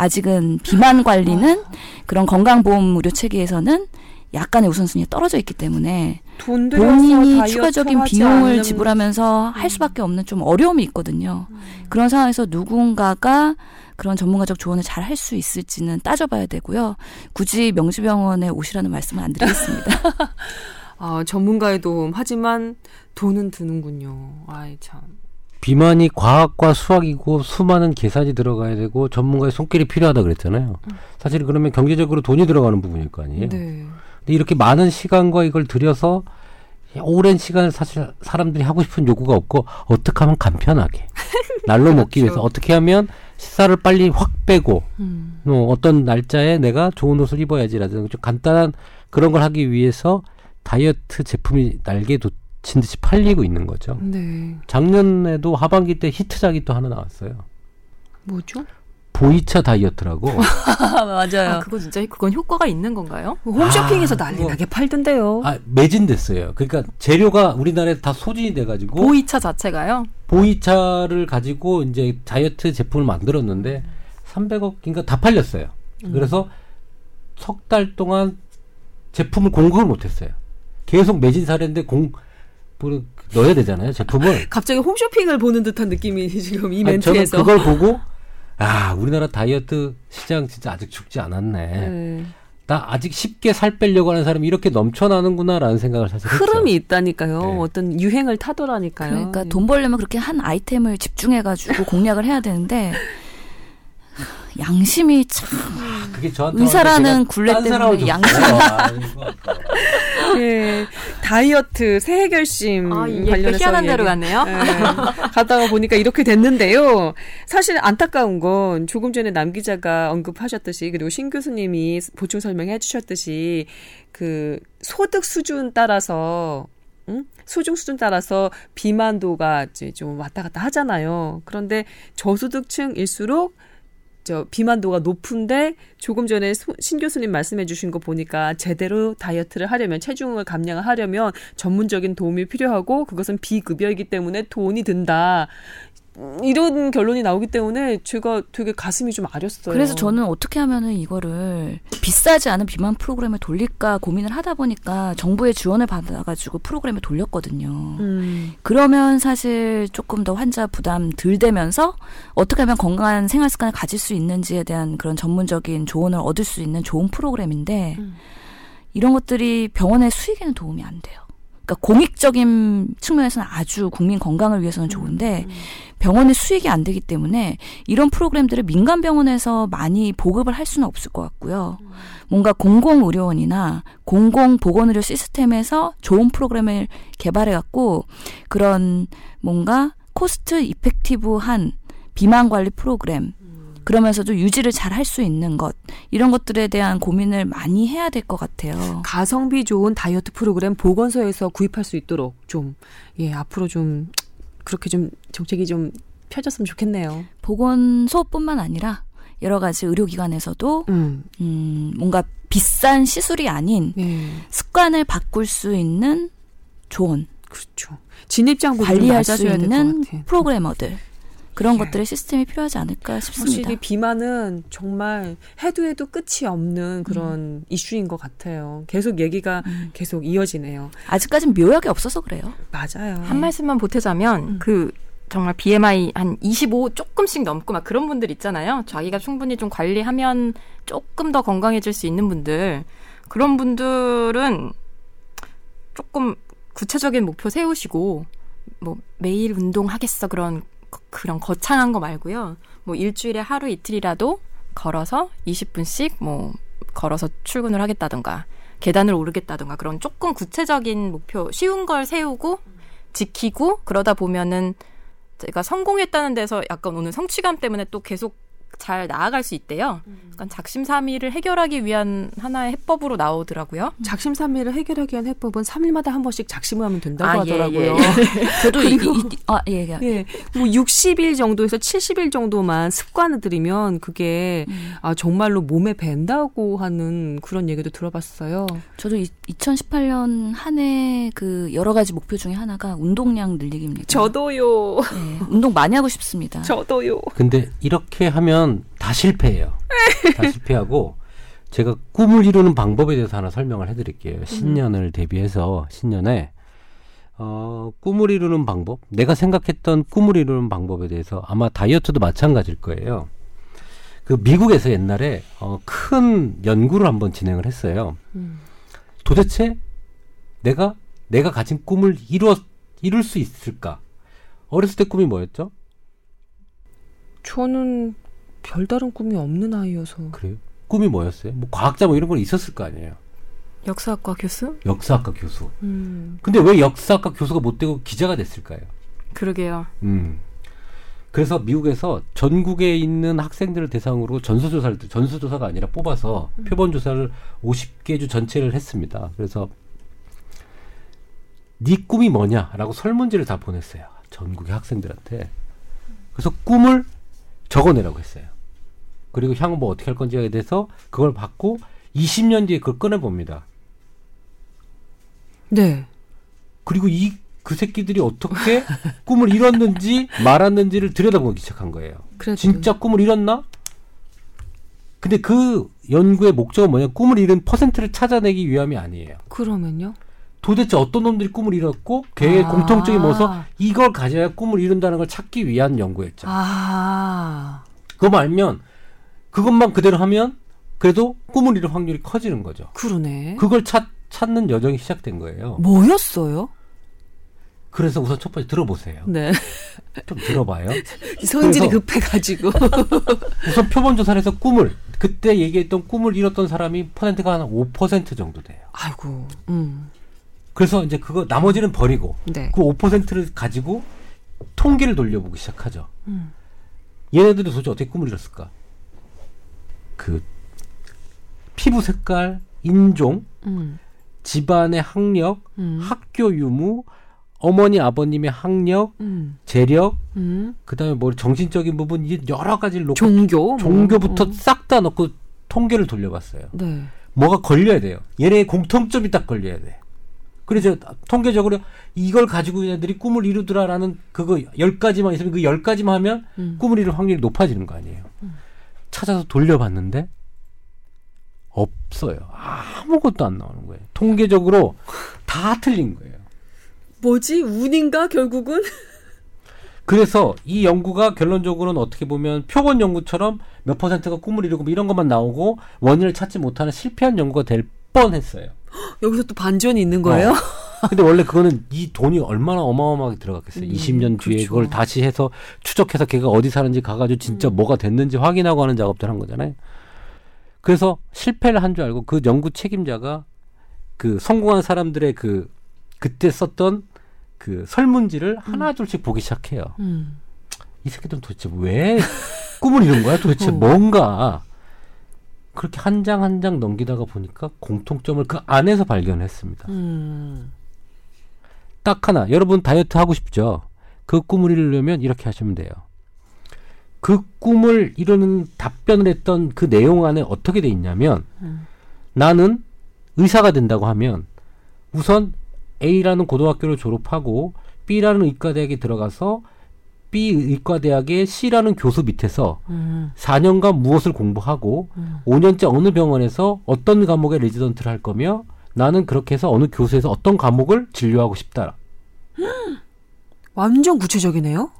[SPEAKER 4] 아직은 비만 관리는 그런 건강보험 의료 체계에서는 약간의 우선순위에 떨어져 있기 때문에 본인이 추가적인 비용을 지불하면서 할 수밖에 없는 좀 어려움이 있거든요. 그런 상황에서 누군가가 그런 전문가적 조언을 잘 할 수 있을지는 따져봐야 되고요. 굳이 명지병원에 오시라는 말씀은 안 드리겠습니다. [laughs]
[SPEAKER 1] 아 전문가의 도움 하지만 돈은 드는군요. 아이 참.
[SPEAKER 2] 비만이 과학과 수학이고 수많은 계산이 들어가야 되고 전문가의 손길이 필요하다 그랬잖아요. 사실 그러면 경제적으로 돈이 들어가는 부분일 거 아니에요.
[SPEAKER 1] 네.
[SPEAKER 2] 근데 이렇게 많은 시간과 이걸 들여서 오랜 시간 사실 사람들이 하고 싶은 요구가 없고 어떻게 하면 간편하게 [laughs] 날로 먹기 위해서 어떻게 하면 식사를 빨리 확 빼고
[SPEAKER 1] 음.
[SPEAKER 2] 뭐 어떤 날짜에 내가 좋은 옷을 입어야지라든가 좀 간단한 그런 걸 하기 위해서 다이어트 제품이 날개 돋친 듯이 팔리고 있는 거죠.
[SPEAKER 1] 네.
[SPEAKER 2] 작년에도 하반기 때 히트작이 또 하나 나왔어요.
[SPEAKER 1] 뭐죠?
[SPEAKER 2] 보이차 다이어트라고. [laughs]
[SPEAKER 4] 맞아요.
[SPEAKER 3] 아, 그거 진짜 그건 효과가 있는 건가요?
[SPEAKER 1] 홈쇼핑에서
[SPEAKER 2] 아,
[SPEAKER 1] 난리 나게 팔던데요.
[SPEAKER 2] 아, 매진됐어요. 그러니까 재료가 우리나라에 다 소진이 돼 가지고
[SPEAKER 3] 보이차 자체가요?
[SPEAKER 2] 보이차를 가지고 이제 다이어트 제품을 만들었는데 300억인가 다 팔렸어요. 그래서 석 달 동안 제품을 공급을 못 했어요. 계속 매진 사례인데 공 뭐, 넣어야 되잖아요 제품을. [laughs]
[SPEAKER 1] 갑자기 홈쇼핑을 보는 듯한 느낌이 지금 이
[SPEAKER 2] 아니, 저는
[SPEAKER 1] 멘트에서.
[SPEAKER 2] 그걸 보고 아 우리나라 다이어트 시장 진짜 아직 죽지 않았네.
[SPEAKER 1] 네.
[SPEAKER 2] 나 아직 쉽게 살 빼려고 하는 사람이 이렇게 넘쳐나는구나라는 생각을 사실 했죠.
[SPEAKER 1] 흐름이 있다니까요.
[SPEAKER 2] 네.
[SPEAKER 1] 어떤 유행을 타더라니까요.
[SPEAKER 4] 그러니까 돈 벌려면 그렇게 한 아이템을 집중해가지고 공략을 해야 되는데 [laughs] 양심이 참
[SPEAKER 2] 그게 저한테
[SPEAKER 4] 의사라는 굴레 때문에 양심. [laughs]
[SPEAKER 1] 예, 다이어트 새해 결심
[SPEAKER 3] 아, 또
[SPEAKER 1] 관련해서
[SPEAKER 3] 희한한
[SPEAKER 1] 얘기-
[SPEAKER 3] 갔네요.
[SPEAKER 1] 예, 가다가 보니까 이렇게 됐는데요. 사실 안타까운 건 조금 전에 남 기자가 언급하셨듯이 그리고 신 교수님이 보충 설명해 주셨듯이 그 소득 수준 따라서 응? 수중 수준 따라서 비만도가 이제 좀 왔다 갔다 하잖아요. 그런데 저소득층일수록 저 비만도가 높은데 조금 전에 소- 신 교수님 말씀해 주신 거 보니까 제대로 다이어트를 하려면 체중을 감량을 하려면 전문적인 도움이 필요하고 그것은 비급여이기 때문에 돈이 든다. 음, 이런 결론이 나오기 때문에 제가 되게 가슴이 좀 아렸어요.
[SPEAKER 4] 그래서 저는 어떻게 하면은 이거를 비싸지 않은 비만 프로그램을 돌릴까 고민을 하다 보니까 정부의 지원을 받아가지고 프로그램을 돌렸거든요.
[SPEAKER 1] 음,
[SPEAKER 4] 그러면 사실 조금 더 환자 부담 덜 되면서 어떻게 하면 건강한 생활 습관을 가질 수 있는지에 대한 그런 전문적인 조언을 얻을 수 있는 좋은 프로그램인데
[SPEAKER 1] 음.
[SPEAKER 4] 이런 것들이 병원의 수익에는 도움이 안 돼요. 그러니까 공익적인 측면에서는 아주 국민 건강을 위해서는 좋은데 병원의 수익이 안 되기 때문에 이런 프로그램들을 민간 병원에서 많이 보급을 할 수는 없을 것 같고요. 뭔가 공공 의료원이나 공공 보건 의료 시스템에서 좋은 프로그램을 개발해 갖고 그런 뭔가 cost effective한 비만 관리 프로그램 그러면서도 유지를 잘 할 수 있는 것 이런 것들에 대한 고민을 많이 해야 될 것 같아요.
[SPEAKER 1] 가성비 좋은 다이어트 프로그램 보건소에서 구입할 수 있도록 좀 예, 앞으로 좀 그렇게 좀 정책이 좀 펴졌으면 좋겠네요.
[SPEAKER 4] 보건소뿐만 아니라 여러 가지 의료기관에서도
[SPEAKER 1] 음.
[SPEAKER 4] 음, 뭔가 비싼 시술이 아닌
[SPEAKER 1] 예.
[SPEAKER 4] 습관을 바꿀 수 있는 조언,
[SPEAKER 1] 그렇죠. 진입장벽이 좀
[SPEAKER 4] 관리할 수 있는. 프로그래머들 그런
[SPEAKER 1] 예.
[SPEAKER 4] 것들의 시스템이 필요하지 않을까 싶습니다.
[SPEAKER 1] 확실히 비만은 정말 해도 해도 끝이 없는 그런
[SPEAKER 4] 음.
[SPEAKER 1] 이슈인 것 같아요. 계속 얘기가 계속 이어지네요.
[SPEAKER 4] 아직까진 묘약이 없어서 그래요.
[SPEAKER 1] 맞아요.
[SPEAKER 3] 한 말씀만 보태자면
[SPEAKER 1] 음.
[SPEAKER 3] 그 정말 BMI 한 25 조금씩 넘고 막 그런 분들 있잖아요. 자기가 충분히 좀 관리하면 조금 더 건강해질 수 있는 분들 그런 분들은 조금 구체적인 목표 세우시고 뭐 매일 운동하겠어 그런 거- 그런 거창한 거 말고요. 뭐 일주일에 하루 이틀이라도 걸어서 20분씩 뭐 걸어서 출근을 하겠다든가 계단을 오르겠다든가 그런 조금 구체적인 목표 쉬운 걸 세우고 지키고 그러다 보면은 제가 성공했다는 데서 약간 오는 성취감 때문에 또 계속 잘 나아갈 수 있대요. 약간 작심삼일을 해결하기 위한 하나의 해법으로 나오더라고요.
[SPEAKER 1] 작심삼일을 해결하기 위한 해법은 3일마다 한 번씩 작심을 하면 된다고
[SPEAKER 3] 아, 예,
[SPEAKER 1] 하더라고요.
[SPEAKER 3] 예. [laughs] [laughs]
[SPEAKER 4] 저도 이, 이, 아, 예, 예.
[SPEAKER 1] 예, 뭐 60일 정도에서 70일 정도만 습관을 들이면 그게
[SPEAKER 4] 음.
[SPEAKER 1] 아, 정말로 몸에 밴다고 하는 그런 얘기도 들어봤어요.
[SPEAKER 4] 저도 이, 2018년 한 해 그 여러 가지 목표 중에 하나가 운동량 늘리기입니다.
[SPEAKER 1] 저도요.
[SPEAKER 4] 예, 운동 많이 하고 싶습니다.
[SPEAKER 1] 저도요.
[SPEAKER 2] 근데 이렇게 하면 다 실패해요. 다 실패하고 제가 꿈을 이루는 방법에 대해서 하나 설명을 해드릴게요. 신년을 대비해서 신년에 어, 꿈을 이루는 방법, 내가 생각했던 꿈을 이루는 방법에 대해서 아마 다이어트도 마찬가지일 거예요. 그 미국에서 옛날에 어, 큰 연구를 한번 진행을 했어요.
[SPEAKER 1] 음.
[SPEAKER 2] 도대체 내가 내가 가진 꿈을 이루어 이룰 수 있을까? 어렸을 때 꿈이 뭐였죠?
[SPEAKER 1] 저는 별다른 꿈이 없는 아이여서.
[SPEAKER 2] 그래요? 꿈이 뭐였어요? 뭐 과학자 뭐 이런 건 있었을 거 아니에요.
[SPEAKER 3] 역사학과 교수?
[SPEAKER 2] 역사학과 교수.
[SPEAKER 1] 음.
[SPEAKER 2] 근데 왜 역사학과 교수가 못 되고 기자가 됐을까요?
[SPEAKER 3] 그러게요.
[SPEAKER 2] 음. 그래서 미국에서 전국에 있는 학생들을 대상으로 전수조사를 전수조사가 아니라 뽑아서 표본 조사를 50개 주 전체를 했습니다. 그래서 네 꿈이 뭐냐라고 설문지를 다 보냈어요. 전국의 학생들한테. 그래서 꿈을 적어내라고 했어요. 그리고 향후 뭐 어떻게 할 건지에 대해서 그걸 받고 20년 뒤에 그걸 꺼내 봅니다.
[SPEAKER 1] 네.
[SPEAKER 2] 그리고 이 그 새끼들이 어떻게 [laughs] 꿈을 이뤘는지 말았는지를 들여다보기 시작한 거예요.
[SPEAKER 1] 그래도
[SPEAKER 2] 진짜 꿈을 이뤘나? 근데 그 연구의 목적은 뭐냐? 꿈을 이룬 퍼센트를 찾아내기 위함이 아니에요.
[SPEAKER 1] 그러면요?
[SPEAKER 2] 도대체 어떤 놈들이 꿈을 이뤘고 걔의
[SPEAKER 1] 아.
[SPEAKER 2] 공통점이 뭐서 이걸 가져야 꿈을 이룬다는 걸 찾기 위한 연구였죠.
[SPEAKER 1] 아.
[SPEAKER 2] 그거 알면 그것만 그대로 하면 그래도 꿈을 이룰 확률이 커지는 거죠.
[SPEAKER 1] 그러네.
[SPEAKER 2] 그걸 찾, 찾는 여정이 시작된 거예요.
[SPEAKER 1] 뭐였어요?
[SPEAKER 2] 그래서 우선 첫 번째 들어보세요.
[SPEAKER 1] 네.
[SPEAKER 2] 좀 들어봐요.
[SPEAKER 1] 성질이 급해가지고. [laughs]
[SPEAKER 2] 우선 표본 조사를 해서 꿈을 그때 얘기했던 꿈을 이뤘던 사람이 퍼센트가 한 5% 정도 돼요.
[SPEAKER 1] 아이고. 음.
[SPEAKER 2] 그래서 이제 그거 나머지는 버리고
[SPEAKER 1] 네.
[SPEAKER 2] 그 5%를 가지고 통계를 돌려보기 시작하죠.
[SPEAKER 1] 음.
[SPEAKER 2] 얘네들이 도대체 어떻게 꿈을 이뤘을까? 그 피부 색깔, 인종,
[SPEAKER 1] 음.
[SPEAKER 2] 집안의 학력,
[SPEAKER 1] 음.
[SPEAKER 2] 학교 유무, 어머니 아버님의 학력,
[SPEAKER 1] 음.
[SPEAKER 2] 재력,
[SPEAKER 1] 음.
[SPEAKER 2] 그다음에 뭐 정신적인 부분 이 여러 가지를 놓고
[SPEAKER 1] 종교. 뭐.
[SPEAKER 2] 종교부터
[SPEAKER 1] 음.
[SPEAKER 2] 싹다 넣고 통계를 돌려봤어요.
[SPEAKER 1] 네.
[SPEAKER 2] 뭐가 걸려야 돼요. 얘네의 공통점이 딱 걸려야 돼. 그래서 통계적으로 이걸 가지고 얘네들이 꿈을 이루더라라는 그거 열 가지만 있으면 그 열 가지만 하면
[SPEAKER 1] 음.
[SPEAKER 2] 꿈을 이룰 확률이 높아지는 거 아니에요. 찾아서 돌려봤는데 없어요. 아무것도 안 나오는 거예요. 통계적으로 다 틀린 거예요.
[SPEAKER 1] 뭐지? 운인가 결국은?
[SPEAKER 2] 그래서 이 연구가 결론적으로는 어떻게 보면 표본 연구처럼 몇 퍼센트가 꿈을 이루고 뭐 이런 것만 나오고 원인을 찾지 못하는 실패한 연구가 될 뻔했어요. [gasps]
[SPEAKER 1] 여기서 또 반전이 있는 거예요?
[SPEAKER 2] 어. [laughs] 근데 원래 그거는 이 돈이 얼마나 어마어마하게 들어갔겠어요.
[SPEAKER 1] 음,
[SPEAKER 2] 20년 뒤에
[SPEAKER 1] 그렇죠.
[SPEAKER 2] 그걸 다시 해서 추적해서 걔가 어디 사는지 가가지고 진짜
[SPEAKER 1] 음.
[SPEAKER 2] 뭐가 됐는지 확인하고 하는 작업들 한 거잖아요. 그래서 실패를 한 줄 알고 그 연구 책임자가 그 성공한 사람들의 그 그때 썼던 그 설문지를 하나 둘씩 보기 시작해요.
[SPEAKER 1] 음.
[SPEAKER 2] 이 새끼들은 도대체 왜 꿈을 이룬 거야? 도대체 [laughs]
[SPEAKER 1] 어.
[SPEAKER 2] 뭔가 그렇게 한장 한 장 넘기다가 보니까 공통점을 그 안에서 발견했습니다.
[SPEAKER 1] 음.
[SPEAKER 2] 딱 하나. 여러분 다이어트 하고 싶죠? 그 꿈을 이루려면 이렇게 하시면 돼요. 그 꿈을 이루는 답변을 했던 그 내용 안에 어떻게 돼 있냐면
[SPEAKER 1] 음.
[SPEAKER 2] 나는 의사가 된다고 하면 우선 A라는 고등학교를 졸업하고 B라는 의과대학에 들어가서 B 의과대학의 C라는 교수 밑에서
[SPEAKER 1] 음.
[SPEAKER 2] 4년간 무엇을 공부하고
[SPEAKER 1] 음.
[SPEAKER 2] 5년째 어느 병원에서 어떤 과목의 레지던트를 할 거며 나는 그렇게 해서 어느 교수에서 어떤 과목을 진료하고 싶다. [gasps]
[SPEAKER 1] 완전 구체적이네요.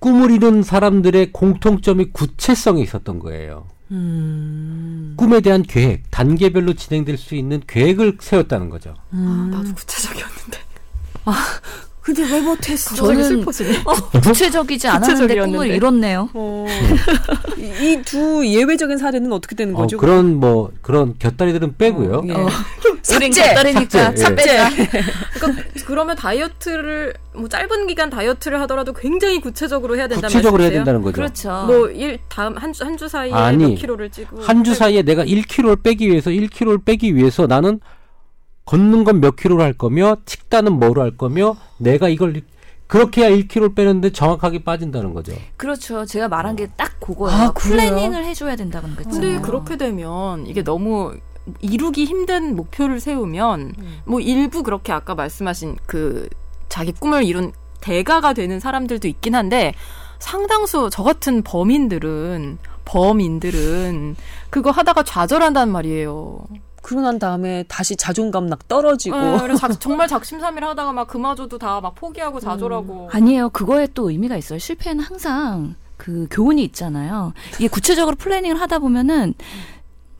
[SPEAKER 2] 꿈을 이룬 사람들의 공통점이 구체성이 있었던 거예요.
[SPEAKER 1] 음.
[SPEAKER 2] 꿈에 대한 계획, 단계별로 진행될 수 있는 계획을 세웠다는 거죠.
[SPEAKER 1] 음.
[SPEAKER 3] 나도 구체적이었는데.
[SPEAKER 1] 근데 왜 못했어?
[SPEAKER 3] 저는 슬퍼지네.
[SPEAKER 4] 구체적이지 [laughs] 않았는데. 꿈을 이뤘네요. [laughs]
[SPEAKER 1] 이두 예외적인 사례는 어떻게 되는
[SPEAKER 2] 어,
[SPEAKER 1] 거죠?
[SPEAKER 2] 그런 뭐 그런 곁다리들은 빼고요.
[SPEAKER 1] 어, 예.
[SPEAKER 4] 어. [laughs]
[SPEAKER 1] 삭제!
[SPEAKER 4] 곁다리니까
[SPEAKER 2] 삭제.
[SPEAKER 3] 그러니까 그러면 다이어트를 뭐 짧은 기간 다이어트를 하더라도 굉장히 구체적으로 해야 된다는
[SPEAKER 2] 구체적으로 해야
[SPEAKER 3] 말씀이세요?
[SPEAKER 2] 된다는 거죠.
[SPEAKER 4] 그렇죠.
[SPEAKER 3] 뭐 일 다음 한주 한 주 사이에
[SPEAKER 2] 아니,
[SPEAKER 3] 몇 킬로를 찌고
[SPEAKER 2] 한 주 사이에 내가 1kg를 빼기 위해서 1kg를 빼기 위해서 나는 걷는 건 몇 킬로를 할 거며 식단은 뭐로 할 거며 내가 이걸 그렇게 해야 1kg를 빼는데 정확하게 빠진다는 거죠.
[SPEAKER 4] 그렇죠. 제가 말한 게 딱 그거예요.
[SPEAKER 1] 아?
[SPEAKER 4] 플래닝을 해줘야 된다는 거
[SPEAKER 3] 근데. 그렇게 되면 이게 너무 이루기 힘든 목표를 세우면
[SPEAKER 1] 음.
[SPEAKER 3] 뭐 일부 그렇게 아까 말씀하신 그 자기 꿈을 이룬 대가가 되는 사람들도 있긴 한데 상당수 저 같은 범인들은 범인들은 그거 하다가 좌절한단 말이에요.
[SPEAKER 1] 그러고 난 다음에 다시 자존감 막 떨어지고.
[SPEAKER 3] 네, 작- [laughs] 정말 작심삼일 하다가 막 그마저도 다 막 포기하고 좌절하고.
[SPEAKER 4] 아니에요. 그거에 또 의미가 있어요. 실패는 항상 그 교훈이 있잖아요. 이게 구체적으로 planning을 하다 보면은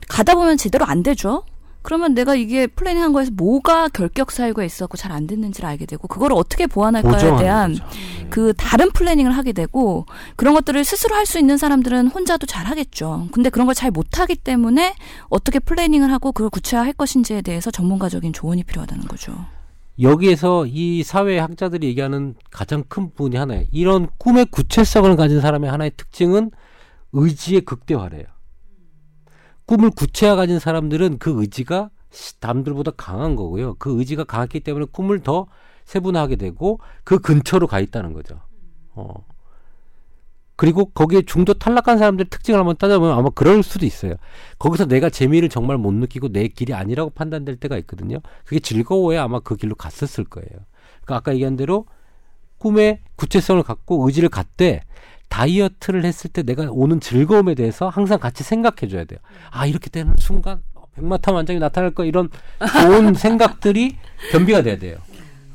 [SPEAKER 4] 가다 보면 제대로 안 되죠. 그러면 내가 이게 planning한 거에서 뭐가 결격 사유가 있었고 잘 안 됐는지를 알게 되고 그거를 어떻게 보완할까에 대한
[SPEAKER 2] 거죠.
[SPEAKER 4] 그그 다른 planning을 하게 되고 그런 것들을 스스로 할 수 있는 사람들은 혼자도 잘 하겠죠. 근데 그런 걸 잘 못하기 때문에 어떻게 플래닝을 하고 그걸 구체화할 것인지에 대해서 전문가적인 조언이 필요하다는 거죠.
[SPEAKER 2] 여기에서 이 사회학자들이 얘기하는 가장 큰 부분이 하나예요. 이런 꿈의 구체성을 가진 사람의 하나의 특징은 의지의 극대화래요. 꿈을 구체화 가진 사람들은 그 의지가 시- 남들보다 강한 거고요. 그 의지가 강했기 때문에 꿈을 더 세분화하게 되고 그 근처로 가 있다는 거죠. 어. 그리고 거기에 중도 탈락한 사람들의 특징을 한번 따져보면 아마 그럴 수도 있어요. 거기서 내가 재미를 정말 못 느끼고 내 길이 아니라고 판단될 때가 있거든요. 그게 즐거워야 아마 그 길로 갔었을 거예요. 그러니까 아까 얘기한 대로 꿈의 구체성을 갖고 의지를 갖되 다이어트를 했을 때 내가 오는 즐거움에 대해서 항상 같이 생각해 줘야 돼요. 아, 이렇게 되는 순간 백마탄 완장이 나타날 거 이런 좋은 [laughs] 생각들이 겸비가 돼야 돼요.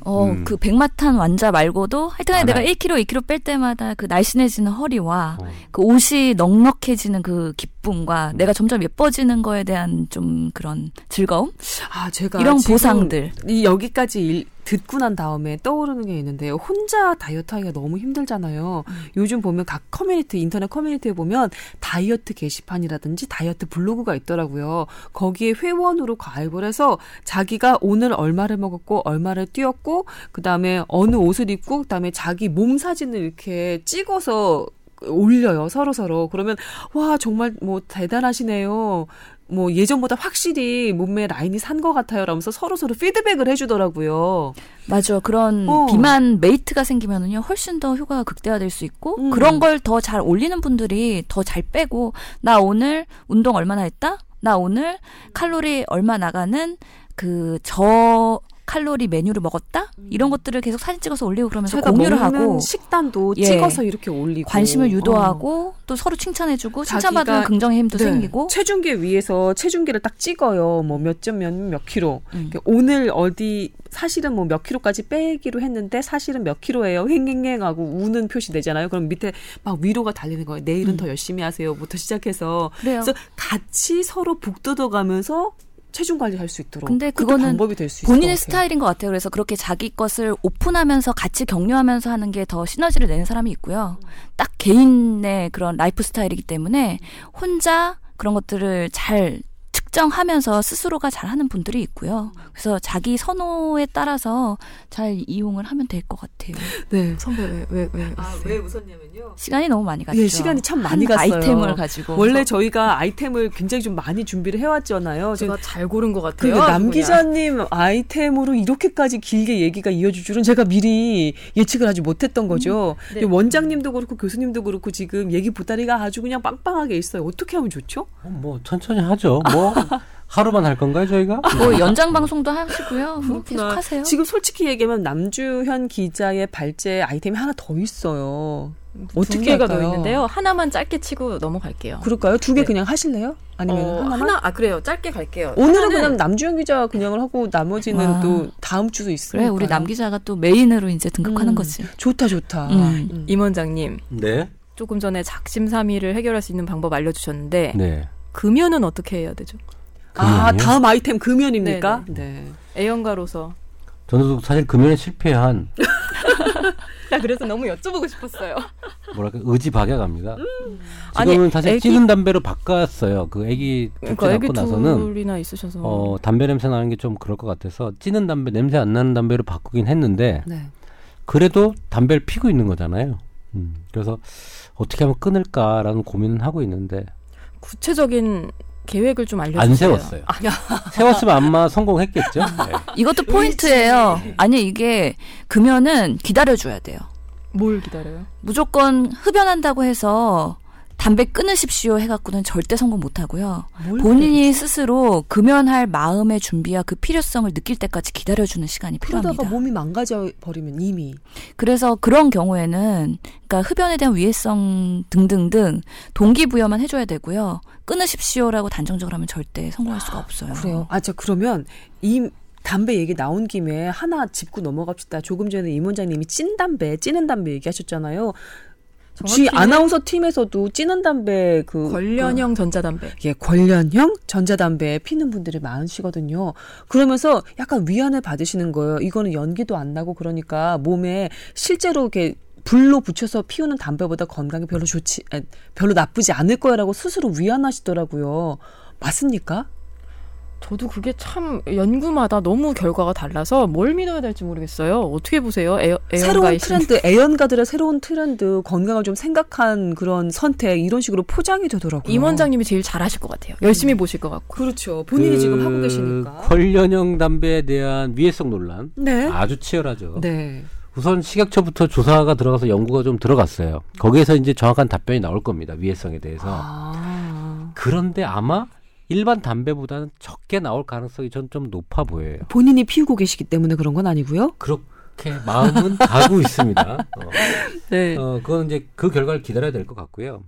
[SPEAKER 4] 어,
[SPEAKER 2] 음.
[SPEAKER 4] 그 백마탄 왕자 말고도 하여튼간에 내가
[SPEAKER 2] 많아요.
[SPEAKER 4] 1kg, 2kg 뺄 때마다 그 날씬해지는 허리와
[SPEAKER 2] 어.
[SPEAKER 4] 그 옷이 넉넉해지는 그 기쁨과 내가 점점 예뻐지는 거에 대한 좀 그런 즐거움?
[SPEAKER 1] 아, 제가
[SPEAKER 4] 이런 보상들.
[SPEAKER 1] 이 여기까지 일, 듣고 난 다음에 떠오르는 게 있는데요. 혼자 다이어트 하기가 너무 힘들잖아요. 요즘 보면 각 커뮤니티, 인터넷 커뮤니티에 보면 다이어트 게시판이라든지 다이어트 블로그가 있더라고요. 거기에 회원으로 가입을 해서 자기가 오늘 얼마를 먹었고 얼마를 뛰었고 그다음에 어느 옷을 입고 그다음에 자기 몸 사진을 이렇게 찍어서 올려요 서로 서로 그러면 와 정말 뭐 대단하시네요 뭐 예전보다 확실히 몸매 라인이 산 것 같아요 라면서 서로 서로 피드백을 해주더라고요
[SPEAKER 4] 맞아. 그런
[SPEAKER 1] 어.
[SPEAKER 4] 비만 mate가 생기면은요, 훨씬 더 효과가 극대화될 수 있고,
[SPEAKER 1] 음.
[SPEAKER 4] 그런 걸 더 잘 올리는 분들이 더 잘 빼고, 나 오늘 운동 얼마나 했다? 나 오늘 칼로리 얼마 나가는 그 저 칼로리 메뉴를 먹었다? 이런 것들을 계속 사진 찍어서 올리고 그러면서
[SPEAKER 1] 제가
[SPEAKER 4] 공유를
[SPEAKER 1] 먹는
[SPEAKER 4] 하고,
[SPEAKER 1] 식단도
[SPEAKER 4] 예.
[SPEAKER 1] 찍어서 이렇게 올리고
[SPEAKER 4] 관심을
[SPEAKER 1] 어.
[SPEAKER 4] 유도하고, 또 서로 칭찬해주고,
[SPEAKER 1] 자기가-
[SPEAKER 4] 칭찬받으면 긍정의 힘도
[SPEAKER 1] 네.
[SPEAKER 4] 생기고,
[SPEAKER 1] 체중계 위에서 체중계를 딱 찍어요. 뭐 몇점몇몇 킬로.
[SPEAKER 4] 음.
[SPEAKER 1] 오늘 어디 사실은 뭐 몇 킬로까지 빼기로 했는데 사실은 몇 킬로예요. 횡행행하고 우는 표시 되잖아요. 그럼 밑에 막 위로가 달리는 거예요. 내일은
[SPEAKER 4] 음.
[SPEAKER 1] 더 열심히 하세요부터 시작해서
[SPEAKER 4] 그래요.
[SPEAKER 1] 그래서 같이 서로 북돋아가면서 체중 관리할 수 있도록.
[SPEAKER 4] 근데 그거는
[SPEAKER 1] 방법이 될수 있을
[SPEAKER 4] 본인의. 스타일인 것 같아요. 그래서 그렇게 자기 것을 오픈하면서 같이 격려하면서 하는 게 더 시너지를 내는 사람이 있고요. 딱 개인의 그런 라이프 스타일이기 때문에 혼자 그런 것들을 잘 측정하면서 스스로가 잘 하는 분들이 있고요. 그래서 자기 선호에 따라서 잘 이용을 하면 될 것 같아요.
[SPEAKER 1] 네.
[SPEAKER 3] 선배 왜 왜 왜?
[SPEAKER 1] 아, 왜 웃었냐면요.
[SPEAKER 4] 시간이 너무 많이 갔죠.
[SPEAKER 1] 예, 시간이 참 많이
[SPEAKER 4] 한
[SPEAKER 1] 갔어요.
[SPEAKER 4] 아이템을 가지고
[SPEAKER 1] 원래 저희가 아이템을 굉장히 좀 많이 준비를 해왔잖아요.
[SPEAKER 3] 제가 잘 고른 것 같아요.
[SPEAKER 1] 그러니까 남. 기자님 아이템으로 이렇게까지 길게 얘기가 이어질 줄은 제가 미리 예측을 하지 못했던 거죠.
[SPEAKER 3] 네.
[SPEAKER 1] 근데 원장님도 그렇고 교수님도 그렇고 지금 얘기 보따리가 아주 그냥 빵빵하게 있어요. 어떻게 하면 좋죠?
[SPEAKER 2] 어, 뭐 천천히 하죠. 뭐 [laughs] 하루만 할 건가요, 저희가?
[SPEAKER 4] 뭐 연장 방송도 하시고요. 뭐 계속 하세요.
[SPEAKER 1] 지금 솔직히 얘기하면 남주현 기자의 발제 아이템이 하나 더 있어요.
[SPEAKER 3] 두
[SPEAKER 1] 어떻게
[SPEAKER 3] 개가 더? 있는데요. 하나만 짧게 치고 넘어갈게요.
[SPEAKER 1] 그럴까요? 두개
[SPEAKER 3] 네.
[SPEAKER 1] 그냥 하실래요? 아니면
[SPEAKER 3] 어,
[SPEAKER 1] 하나만?
[SPEAKER 3] 하나 아 그래요. 짧게 갈게요.
[SPEAKER 1] 오늘은
[SPEAKER 3] 하나는
[SPEAKER 1] 그냥 남주현 기자 그냥을 하고 나머지는
[SPEAKER 4] 와.
[SPEAKER 1] 또 다음 주도 있어요.
[SPEAKER 4] 그래 우리 남 기자가 또 메인으로 이제 등극하는
[SPEAKER 1] 음.
[SPEAKER 4] 거지.
[SPEAKER 1] 좋다 좋다.
[SPEAKER 4] 음.
[SPEAKER 1] 음.
[SPEAKER 3] 임 원장님
[SPEAKER 2] 네.
[SPEAKER 3] 조금 전에 작심삼일을 해결할 수 있는 방법 알려주셨는데
[SPEAKER 2] 네.
[SPEAKER 3] 금연은 어떻게 해야 되죠?
[SPEAKER 1] 아
[SPEAKER 2] 금연이요?
[SPEAKER 1] 다음 아이템 금연입니까? 네.
[SPEAKER 3] 애연가로서.
[SPEAKER 2] 저는 사실 금연에 실패한 [laughs]
[SPEAKER 3] 나 그래서 너무 여쭤보고 싶었어요.
[SPEAKER 2] 뭐랄까 의지 박약합니다.
[SPEAKER 3] 아니,
[SPEAKER 2] 지금은 사실
[SPEAKER 3] 애기-
[SPEAKER 2] 찌는 담배로 바꿨어요. 그 애기
[SPEAKER 3] 그러니까 애기
[SPEAKER 2] 낳고 나서는
[SPEAKER 3] 있으셔서.
[SPEAKER 2] 어 담배 냄새 나는 게 좀 그럴 것 같아서 찌는 담배 냄새 안 나는 담배로 바꾸긴 했는데
[SPEAKER 1] 네.
[SPEAKER 2] 그래도 담배를 피고 있는 거잖아요. 음, 그래서 어떻게 하면 끊을까라는 고민은 하고 있는데
[SPEAKER 3] 구체적인 계획을 좀 알려주세요.
[SPEAKER 2] 안 세웠어요. 세웠으면 아마 성공했겠죠. [laughs] 네.
[SPEAKER 4] 이것도 포인트예요. 아니 이게 금연은 기다려줘야 돼요.
[SPEAKER 3] 뭘 기다려요?
[SPEAKER 4] 무조건 흡연한다고 해서 담배 끊으십시오 해갖고는 절대 성공 못하고요.
[SPEAKER 1] 뭘
[SPEAKER 4] 본인이 스스로 금연할 마음의 준비와 그 필요성을 느낄 때까지 기다려주는 시간이
[SPEAKER 1] 그러다가
[SPEAKER 4] 필요합니다.
[SPEAKER 1] 몸이 망가져 버리면 이미
[SPEAKER 4] 그래서 그런 경우에는 그러니까 흡연에 대한 위해성 등등등 동기부여만 해줘야 되고요. 끊으십시오라고 단정적으로 하면 절대 성공할 수가 없어요.
[SPEAKER 1] 그래요. 아, 저 그러면 이 담배 얘기 나온 김에 하나 짚고 넘어갑시다. 조금 전에 임 원장님이 찐 담배, 찌는 담배 얘기하셨잖아요. 쥐 아나운서 팀에서도 찌는 담배 그
[SPEAKER 3] 관련형 전자담배.
[SPEAKER 1] 예, 관련형 전자담배 피는 분들이 많으시거든요. 그러면서 약간 위안을 받으시는 거예요. 이거는 연기도 안 나고 그러니까 몸에 실제로 이렇게 불로 붙여서 피우는 담배보다 건강에 별로 좋지, 아, 별로 나쁘지 않을 거야라고 스스로 위안하시더라고요. 맞습니까?
[SPEAKER 3] 저도 그게 참 연구마다 너무 결과가 달라서 뭘 믿어야 될지 모르겠어요. 어떻게 보세요? 에어,
[SPEAKER 1] 새로운 트렌드, 애연가들의 새로운 트렌드, 건강을 좀 생각한 그런 선택 이런 식으로 포장이 되더라고요.
[SPEAKER 3] 임 원장님이 제일 잘하실 것 같아요. 열심히 보실 것 같고.
[SPEAKER 1] 그렇죠. 본인이
[SPEAKER 2] 그
[SPEAKER 1] 지금 하고 계시니까.
[SPEAKER 2] 궐련형 담배에 대한 위해성 논란
[SPEAKER 1] 네.
[SPEAKER 2] 아주 치열하죠.
[SPEAKER 1] 네.
[SPEAKER 2] 우선 식약처부터 조사가 들어가서 연구가 좀 들어갔어요. 거기에서 이제 정확한 답변이 나올 겁니다. 위해성에 대해서.
[SPEAKER 1] 아.
[SPEAKER 2] 그런데 아마 일반 담배보다는 적게 나올 가능성이 전 좀 높아 보여요.
[SPEAKER 1] 본인이 피우고 계시기 때문에 그런 건 아니고요.
[SPEAKER 2] 그렇게 마음은 [laughs] 가고 있습니다. 어. [laughs]
[SPEAKER 1] 네.
[SPEAKER 2] 어, 그건 이제 그 결과를 기다려야 될 것 같고요.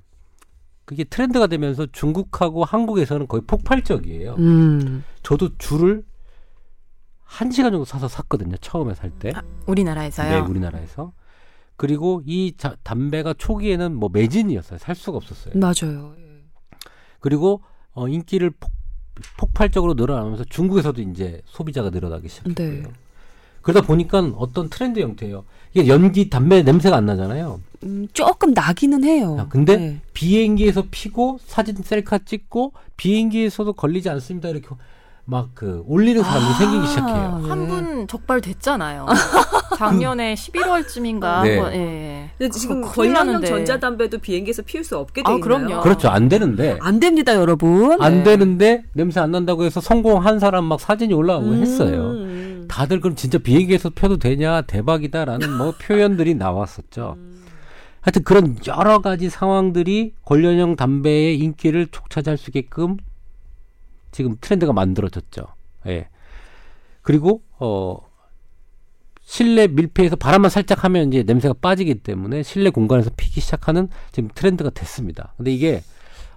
[SPEAKER 2] 그게 트렌드가 되면서 중국하고 한국에서는 거의 폭발적이에요.
[SPEAKER 1] 음.
[SPEAKER 2] 저도 줄을 한 시간 정도 사서 샀거든요. 처음에 살 때.
[SPEAKER 3] 아, 우리나라에서요.
[SPEAKER 2] 네, 우리나라에서. 그리고 이 자- 담배가 초기에는 뭐 매진이었어요. 살 수가 없었어요.
[SPEAKER 1] 맞아요.
[SPEAKER 2] 그리고 어, 인기를 폭, 폭발적으로 늘어나면서 중국에서도 이제 소비자가 늘어나기 시작했고요.
[SPEAKER 1] 네.
[SPEAKER 2] 그러다 보니까 어떤 트렌드 형태예요. 이게 연기 담배 냄새가 안 나잖아요.
[SPEAKER 1] 음, 조금 나기는 해요.
[SPEAKER 2] 야, 근데
[SPEAKER 1] 네.
[SPEAKER 2] 비행기에서 피고 사진 셀카 찍고 비행기에서도 걸리지 않습니다. 이렇게 막 그 올리는 사람이 생기기 시작해요.
[SPEAKER 1] 네.
[SPEAKER 3] 한분 적발 됐잖아요. [laughs] 작년에 11월쯤인가
[SPEAKER 2] 네.
[SPEAKER 3] 한번 예.
[SPEAKER 1] 근데 지금
[SPEAKER 3] 나는데.
[SPEAKER 1] 전자담배도 비행기에서 피울 수 없게 돼
[SPEAKER 3] 아,
[SPEAKER 1] 있나요?
[SPEAKER 3] 그럼요.
[SPEAKER 2] 그렇죠. 안 되는데
[SPEAKER 1] 안 됩니다, 여러분.
[SPEAKER 2] 안
[SPEAKER 1] 네.
[SPEAKER 2] 되는데 냄새 안 난다고 해서 성공한 사람 막 사진이 올라오고 했어요.
[SPEAKER 1] 음.
[SPEAKER 2] 다들 그럼 진짜 비행기에서 펴도 되냐 대박이다라는 뭐 [laughs] 표현들이 나왔었죠. 하여튼 그런 여러 가지 상황들이 관련형 담배의 인기를 촉차지할 수 있게끔 지금 트렌드가 만들어졌죠. 예. 그리고 어 실내 밀폐에서 바람만 살짝 하면 이제 냄새가 빠지기 때문에 실내 공간에서 피기 시작하는 지금 트렌드가 됐습니다. 근데 이게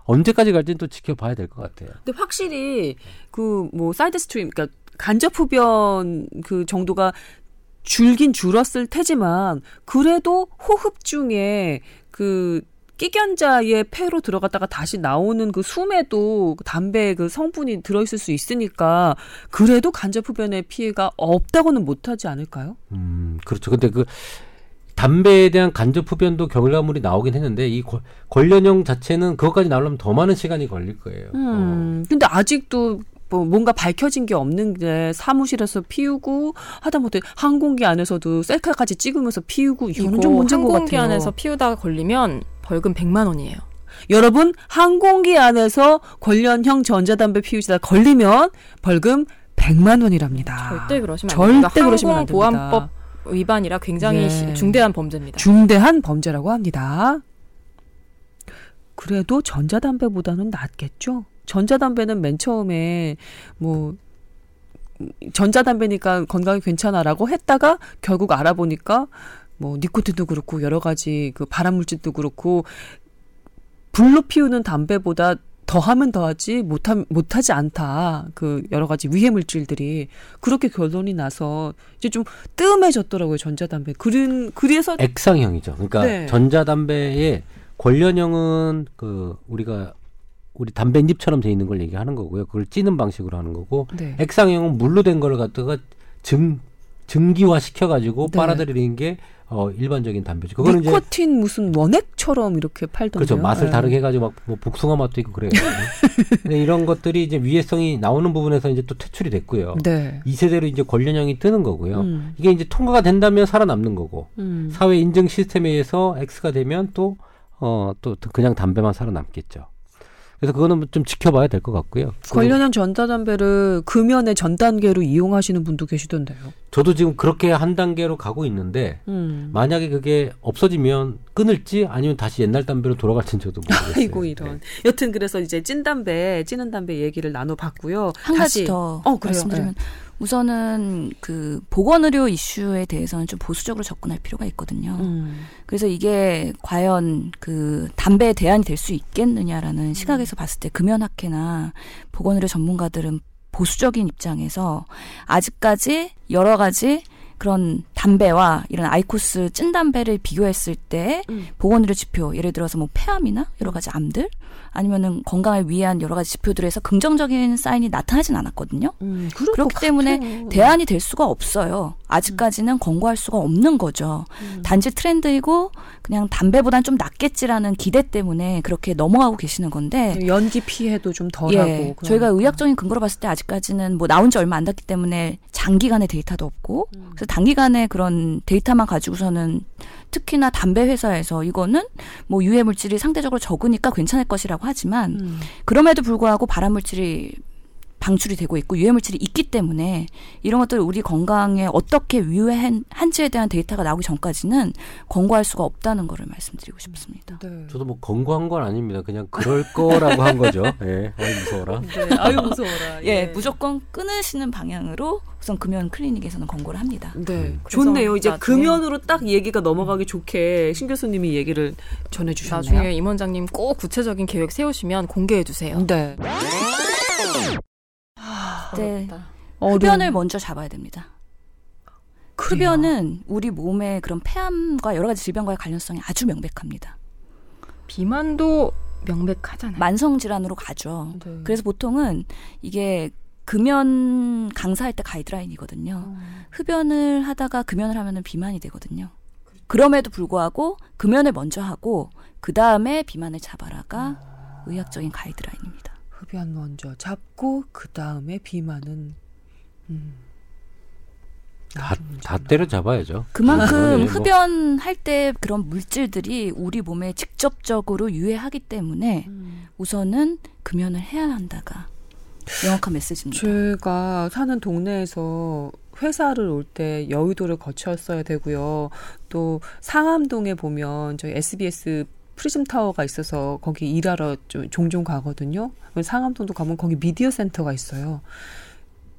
[SPEAKER 2] 언제까지 갈지는 또 지켜봐야 될 것 같아요.
[SPEAKER 1] 근데 확실히 그 뭐 side stream 그러니까 간접 흡연 그 정도가 줄긴 줄었을 테지만 그래도 호흡 중에 그 끼견자의 폐로 들어갔다가 다시 나오는 그 숨에도 그 담배 그 성분이 들어있을 수 있으니까 그래도 간접 흡연의 피해가 없다고는 못하지 않을까요?
[SPEAKER 2] 음, 그렇죠. 근데 그 담배에 대한 간접 흡연도 결과물이 나오긴 했는데 이 거- 관련형 자체는 그것까지 나오려면 더 많은 시간이 걸릴 거예요. 어.
[SPEAKER 1] 음, 근데 아직도 뭐 뭔가 밝혀진 게 없는데 사무실에서 피우고 하다못해 항공기 안에서도 셀카까지 찍으면서 피우고 이거는
[SPEAKER 3] 이거
[SPEAKER 1] 좀 문제인 것
[SPEAKER 3] 항공기
[SPEAKER 1] 같아요.
[SPEAKER 3] 안에서 피우다가 걸리면 벌금 100만 원이에요.
[SPEAKER 1] 여러분 항공기 안에서 관련형 전자담배 피우시다 걸리면 벌금 100만 원이랍니다.
[SPEAKER 3] 절대 그러시면 안
[SPEAKER 1] 절대
[SPEAKER 3] 됩니다.
[SPEAKER 1] 그러시면 안 됩니다.
[SPEAKER 3] 항공보안법 위반이라 굉장히
[SPEAKER 1] 네.
[SPEAKER 3] 시- 중대한 범죄입니다.
[SPEAKER 1] 중대한 범죄라고 합니다. 그래도 전자담배보다는 낫겠죠? 전자담배는 맨 처음에 뭐 전자담배니까 건강에 괜찮아라고 했다가 결국 알아보니까 뭐 니코틴도 그렇고 여러 가지 그 발암 물질도 그렇고 불로 피우는 담배보다 더하면 더하지 못하, 못하지 않다. 그 여러 가지 위해 물질들이 그렇게 결론이 나서 이제 좀 뜸해졌더라고요 전자담배. 그런 그래서
[SPEAKER 2] 액상형이죠. 그러니까
[SPEAKER 1] 네.
[SPEAKER 2] 전자담배의 관련형은 그 우리가 우리 담배 잎처럼 돼 있는 걸 얘기하는 거고요. 그걸 찌는 방식으로 하는 거고
[SPEAKER 1] 네.
[SPEAKER 2] 액상형은 물로 된 걸 갖다가 증 증기화 시켜가지고
[SPEAKER 1] 네.
[SPEAKER 2] 빨아들이는 게 어, 일반적인 담배죠. 그거는 이제
[SPEAKER 1] 니코틴 무슨 원액처럼 이렇게 팔던데요.
[SPEAKER 2] 그렇죠. 맛을
[SPEAKER 1] 네.
[SPEAKER 2] 다르게 해가지고 막 뭐 복숭아 맛도 있고 그래요. [laughs] 근데 이런 것들이 이제 위해성이 나오는 부분에서 이제 또 퇴출이 됐고요.
[SPEAKER 1] 네.
[SPEAKER 2] 이 세대로 이제 관련형이 뜨는 거고요.
[SPEAKER 1] 음.
[SPEAKER 2] 이게 이제 통과가 된다면 살아남는 거고
[SPEAKER 1] 음.
[SPEAKER 2] 사회 인증 시스템에 의해서 X가 되면 또 어, 또 그냥 담배만 살아남겠죠. 그래서 그거는 좀 지켜봐야 될 것 같고요.
[SPEAKER 1] 관련형 전자담배를 금연의 전 단계로 이용하시는 분도 계시던데요.
[SPEAKER 2] 저도 지금 그렇게 한 단계로 가고 있는데
[SPEAKER 1] 음.
[SPEAKER 2] 만약에 그게 없어지면 끊을지 아니면 다시 옛날 담배로 돌아갈지는 저도 모르겠어요.
[SPEAKER 1] 아이고 이런. 여튼 그래서 이제 찐 담배, 찌는 담배 얘기를 나눠봤고요.
[SPEAKER 4] 한
[SPEAKER 1] 다시
[SPEAKER 4] 가지 더
[SPEAKER 1] 어, 그래요.
[SPEAKER 4] 말씀드리면 우선은 그 보건 의료 이슈에 대해서는 좀 보수적으로 접근할 필요가 있거든요.
[SPEAKER 1] 음.
[SPEAKER 4] 그래서 이게 과연 그 담배에 대안이 될 수 있겠느냐라는 시각에서 봤을 때 금연학회나 보건 의료 전문가들은 보수적인 입장에서 아직까지 여러 가지 그런 담배와 이런 아이코스 찐 담배를 비교했을 때
[SPEAKER 1] 음.
[SPEAKER 4] 보건의료 지표 예를 들어서 뭐 폐암이나 여러 가지 암들 아니면은 건강을 위한 여러 가지 지표들에서 긍정적인 사인이 나타나진 않았거든요.
[SPEAKER 1] 음,
[SPEAKER 4] 그렇기
[SPEAKER 1] 것
[SPEAKER 4] 때문에. 대안이 될 수가 없어요. 아직까지는 권고할 수가 없는 거죠.
[SPEAKER 1] 음.
[SPEAKER 4] 단지 트렌드이고 그냥 담배보단 좀 낫겠지라는 기대 때문에 그렇게 넘어가고 계시는 건데
[SPEAKER 1] 연기 피해도 좀 덜하고.
[SPEAKER 4] 예, 저희가
[SPEAKER 1] 그러니까.
[SPEAKER 4] 의학적인 근거로 봤을 때 아직까지는 뭐 나온 지 얼마 안 됐기 때문에 장기간의 데이터도 없고 그래서 단기간에 그런 데이터만 가지고서는 특히나 담배 회사에서 이거는 뭐 유해 물질이 상대적으로 적으니까 괜찮을 것이라고 하지만
[SPEAKER 1] 음.
[SPEAKER 4] 그럼에도 불구하고 발암 물질이 방출이 되고 있고 유해 물질이 있기 때문에 이런 것들 우리 건강에 어떻게 위해한지에 대한 데이터가 나오기 전까지는 권고할 수가 없다는 거를 말씀드리고 싶습니다.
[SPEAKER 1] 네.
[SPEAKER 2] 저도 뭐 건고한 건 아닙니다. 그냥 그럴 거라고 한 거죠. [laughs] 예. 어이 무서워라.
[SPEAKER 1] 네. 아유 무서워라. [laughs]
[SPEAKER 4] 예, 무조건 끊으시는 방향으로 우선 금연 클리닉에서는 권고를 합니다.
[SPEAKER 1] 네,
[SPEAKER 3] 그래서
[SPEAKER 1] 좋네요. 이제
[SPEAKER 3] 나중에-
[SPEAKER 1] 금연으로 딱 얘기가 넘어가기 좋게 신 교수님이 얘기를 전해 주셨네요.
[SPEAKER 3] 나중에 임 원장님 꼭 구체적인 계획 세우시면 공개해 주세요.
[SPEAKER 1] 네.
[SPEAKER 4] 네.
[SPEAKER 1] 어려운-
[SPEAKER 4] 흡연을 먼저 잡아야 됩니다.
[SPEAKER 1] 그래요?
[SPEAKER 4] 흡연은 우리 몸의 그런 폐암과 여러 가지 질병과의 관련성이 아주 명백합니다.
[SPEAKER 3] 비만도 명백하잖아요.
[SPEAKER 4] 만성 질환으로 가죠.
[SPEAKER 1] 네.
[SPEAKER 4] 그래서 보통은 이게 금연 강사할 때 가이드라인이거든요.
[SPEAKER 1] 어.
[SPEAKER 4] 흡연을 하다가 금연을 하면은 비만이 되거든요. 그럼에도 불구하고 금연을 먼저 하고 그 다음에 비만을 잡아라가 의학적인 가이드라인입니다.
[SPEAKER 1] 흡연 먼저 잡고 그 다음에 비만은 음.
[SPEAKER 2] 다, 다 때려 잡아야죠.
[SPEAKER 4] 그만큼
[SPEAKER 2] 뭐-
[SPEAKER 4] 흡연할 때 그런 물질들이 우리 몸에 직접적으로 유해하기 때문에
[SPEAKER 1] 음.
[SPEAKER 4] 우선은 금연을 해야 한다가 명확한 메시지입니다.
[SPEAKER 1] 제가 사는 동네에서 회사를 올 때 여의도를 거쳤어야 되고요. 또 상암동에 보면 저희 SBS 프리즘 타워가 있어서 거기 일하러 좀 종종 가거든요. 상암동도 가면 거기 미디어 센터가 있어요.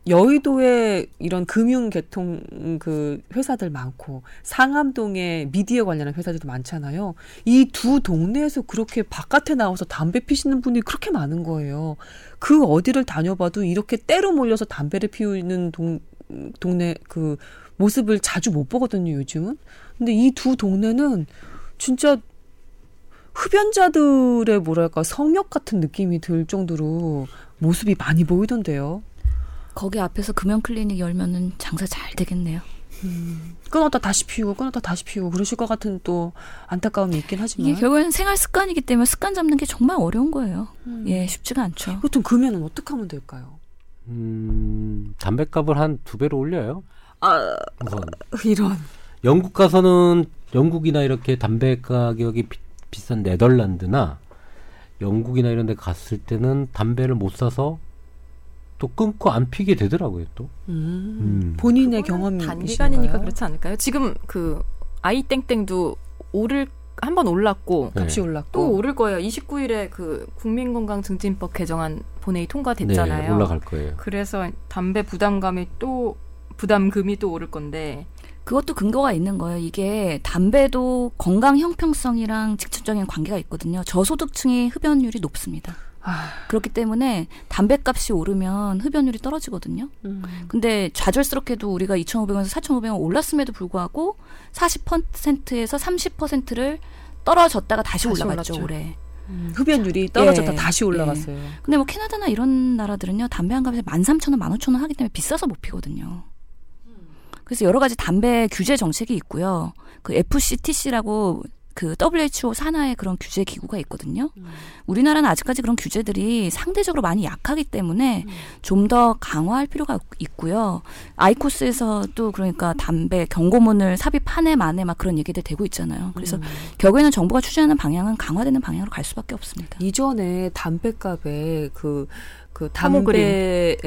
[SPEAKER 1] 여의도에 이런 금융 계통 그 회사들 많고 상암동에 미디어 관련한 회사들도 많잖아요. 이 두 동네에서 그렇게 바깥에 나와서 담배 피시는 분이 그렇게 많은 거예요. 그 어디를 다녀봐도 이렇게 때로 몰려서 담배를 피우는 동, 동네 그 모습을 자주 못 보거든요, 요즘은. 근데 이 두 동네는 진짜 흡연자들의 뭐랄까 성역 같은 느낌이 들 정도로 모습이 많이 보이던데요.
[SPEAKER 4] 거기 앞에서 금연 클리닉 열면은 장사 잘 되겠네요.
[SPEAKER 1] 끊었다 다시 피우고 끊었다 다시 피우고 그러실 것 같은 또 안타까움이 있긴 하지만
[SPEAKER 4] 이게 결국에는 생활 습관이기 때문에 습관 잡는 게 정말 어려운 거예요.
[SPEAKER 1] 음.
[SPEAKER 4] 예, 쉽지가 않죠.
[SPEAKER 1] 보통 금연은 어떻게 하면 될까요?
[SPEAKER 2] 음, 담배값을 한 두 배로 올려요.
[SPEAKER 1] 아
[SPEAKER 2] 우선
[SPEAKER 1] 이런
[SPEAKER 2] 영국 가서는 영국이나 이렇게 담배 가격이 비, 비싼 네덜란드나 영국이나 이런 데 갔을 때는 담배를 못 사서 또 끊고 안 피게 되더라고요, 또.
[SPEAKER 1] 음,
[SPEAKER 2] 음.
[SPEAKER 1] 본인의 경험이
[SPEAKER 3] 단기간이니까 그렇지 않을까요? 지금 그 아이 땡땡도 오를 한 번 올랐고
[SPEAKER 2] 네.
[SPEAKER 1] 값이 올랐고
[SPEAKER 3] 또 오를 거예요. 29일에 그 국민건강증진법 개정안 본회의 통과됐잖아요.
[SPEAKER 2] 네, 올라갈 거예요.
[SPEAKER 3] 그래서 담배 부담감이 또 부담금이 또 오를 건데
[SPEAKER 4] 그것도 근거가 있는 거예요. 이게 담배도 건강 형평성이랑 직접적인 관계가 있거든요. 저소득층이 흡연율이 높습니다.
[SPEAKER 1] 아,
[SPEAKER 4] 그렇기 때문에 담배값이 오르면 흡연율이 떨어지거든요.
[SPEAKER 1] 음.
[SPEAKER 4] 근데 좌절스럽게도 우리가 2,500원에서 4,500원 올랐음에도 불구하고 40%에서 30%를 떨어졌다가 다시,
[SPEAKER 3] 다시
[SPEAKER 4] 올라갔죠,
[SPEAKER 3] 올랐죠.
[SPEAKER 4] 올해.
[SPEAKER 1] 음, 흡연율이 떨어졌다
[SPEAKER 4] 예,
[SPEAKER 1] 다시 올라갔어요.
[SPEAKER 4] 근데 뭐 캐나다나 이런 나라들은요, 담배 한 값에 13,000원, 15,000원 하기 때문에 비싸서 못 피거든요. 그래서 여러 가지 담배 규제 정책이 있고요. 그 FCTC라고 그 WHO 산하의 그런 규제 기구가 있거든요. 우리나라는 아직까지 그런 규제들이 상대적으로 많이 약하기 때문에 좀더 강화할 필요가 있고요. 아이코스에서도 그러니까 담배 경고문을 삽입 한 해 만에 막 그런 얘기들 되고 있잖아요. 그래서
[SPEAKER 1] 음.
[SPEAKER 4] 결국에는 정부가 추진하는 방향은 강화되는 방향으로 갈 수밖에 없습니다.
[SPEAKER 1] 이전에 담배값에 그, 그. 담배를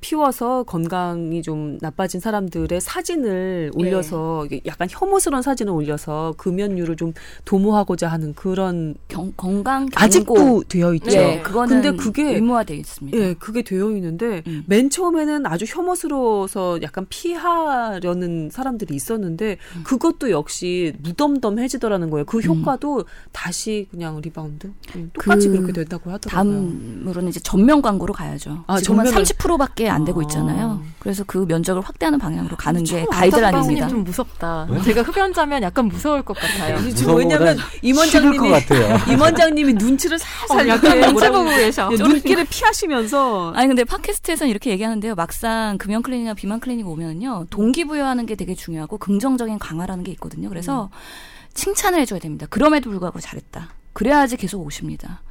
[SPEAKER 1] 피워서 건강이 좀 나빠진 사람들의 사진을
[SPEAKER 3] 예.
[SPEAKER 1] 올려서 이게 약간 혐오스러운 사진을 올려서 금연율을 좀 도모하고자 하는 그런
[SPEAKER 4] 경- 건강 경고
[SPEAKER 1] 아직도 되어 있죠.
[SPEAKER 4] 네, 그거는
[SPEAKER 1] 근데 그게
[SPEAKER 4] 의무화되어 있습니다.
[SPEAKER 1] 예, 그게 되어 있는데
[SPEAKER 4] 음.
[SPEAKER 1] 맨 처음에는 아주 혐오스러워서 약간 피하려는 사람들이 있었는데
[SPEAKER 4] 음.
[SPEAKER 1] 그것도 역시 무덤덤해지더라는 거예요. 그 효과도 다시 그냥 리바운드 음, 똑같이
[SPEAKER 4] 그
[SPEAKER 1] 그렇게 된다고 하더라고요.
[SPEAKER 4] 다음으로는 이제 전면 광고로 가야죠.
[SPEAKER 1] 아,
[SPEAKER 4] 지금은
[SPEAKER 1] 전면을-
[SPEAKER 4] 30%밖에 안 되고
[SPEAKER 1] 아.
[SPEAKER 4] 있잖아요. 그래서 그 면적을 확대하는 방향으로 가는
[SPEAKER 3] 게좀
[SPEAKER 4] 가이드라인입니다.
[SPEAKER 3] 좀 무섭다.
[SPEAKER 2] 왜?
[SPEAKER 3] 제가 흡연자면 약간 무서울 것 같아요.
[SPEAKER 1] 지금 왜냐면
[SPEAKER 2] 거보다
[SPEAKER 1] 임
[SPEAKER 2] 싫을 것
[SPEAKER 1] 원장님이
[SPEAKER 2] 같아요.
[SPEAKER 1] 임 원장님이 눈치를 살살
[SPEAKER 3] 어, 약간
[SPEAKER 1] 이렇게
[SPEAKER 3] 눈치
[SPEAKER 1] 뭐라고
[SPEAKER 3] 보고 계셔.
[SPEAKER 1] 예, 눈길을 피하시면서
[SPEAKER 4] 아니 근데 팟캐스트에서는 이렇게 얘기하는데요. 막상 금연 클리닉이나 비만 클리닉 오면은요. 동기부여하는 게 되게 중요하고 긍정적인 강화라는 게 있거든요. 그래서 칭찬을 해줘야 됩니다. 그럼에도 불구하고 잘했다. 그래야지 계속 오십니다.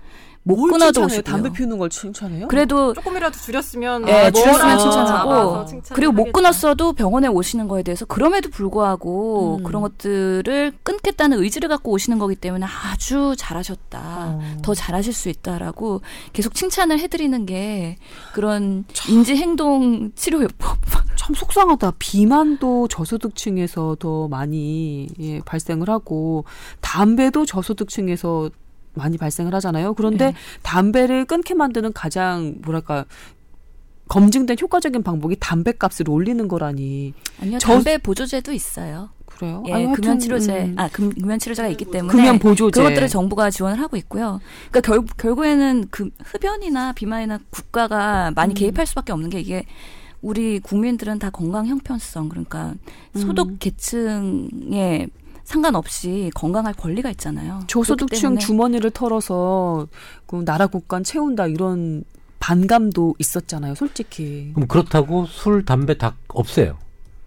[SPEAKER 1] 못뭘
[SPEAKER 4] 끊어도
[SPEAKER 1] 칭찬해요?
[SPEAKER 4] 오시고요.
[SPEAKER 1] 담배 피우는 걸 칭찬해요?
[SPEAKER 4] 그래도
[SPEAKER 3] 조금이라도 줄였으면
[SPEAKER 4] 예,
[SPEAKER 3] 아,
[SPEAKER 4] 줄였으면 칭찬하고 그리고 못. 끊었어도 병원에 오시는 거에 대해서 그럼에도 불구하고
[SPEAKER 1] 음.
[SPEAKER 4] 그런 것들을 끊겠다는 의지를 갖고 오시는 거기 때문에 아주 잘하셨다.
[SPEAKER 1] 어.
[SPEAKER 4] 더 잘하실 수 있다라고 계속 칭찬을 해드리는 게 그런 인지 행동 치료요법. [laughs]
[SPEAKER 1] 참 속상하다. 비만도 저소득층에서 더 많이 예, 발생을 하고 담배도 저소득층에서 많이 발생을 하잖아요. 그런데
[SPEAKER 4] 네.
[SPEAKER 1] 담배를 끊게 만드는 가장 뭐랄까 검증된 효과적인 방법이 담배 값을 올리는 거라니.
[SPEAKER 4] 아니요,
[SPEAKER 1] 저-
[SPEAKER 4] 담배 보조제도 있어요.
[SPEAKER 1] 그래요?
[SPEAKER 4] 예,
[SPEAKER 1] 아니, 하여튼,
[SPEAKER 4] 금연 치료제,
[SPEAKER 1] 음,
[SPEAKER 4] 아 금, 금연 치료제가 있기 때문에
[SPEAKER 1] 금연 보조제.
[SPEAKER 4] 그것들을 정부가 지원을 하고 있고요. 그러니까 결, 결국에는 그 흡연이나 비만이나 국가가 많이
[SPEAKER 1] 음.
[SPEAKER 4] 개입할 수밖에 없는 게 이게 우리 국민들은 다 건강 형편성 그러니까 소득
[SPEAKER 1] 음.
[SPEAKER 4] 계층에 상관없이 건강할 권리가 있잖아요.
[SPEAKER 1] 저소득층 주머니를 털어서 그 나라 국간 채운다 이런 반감도 있었잖아요. 솔직히.
[SPEAKER 2] 그럼 그렇다고 술, 담배 다 없애요.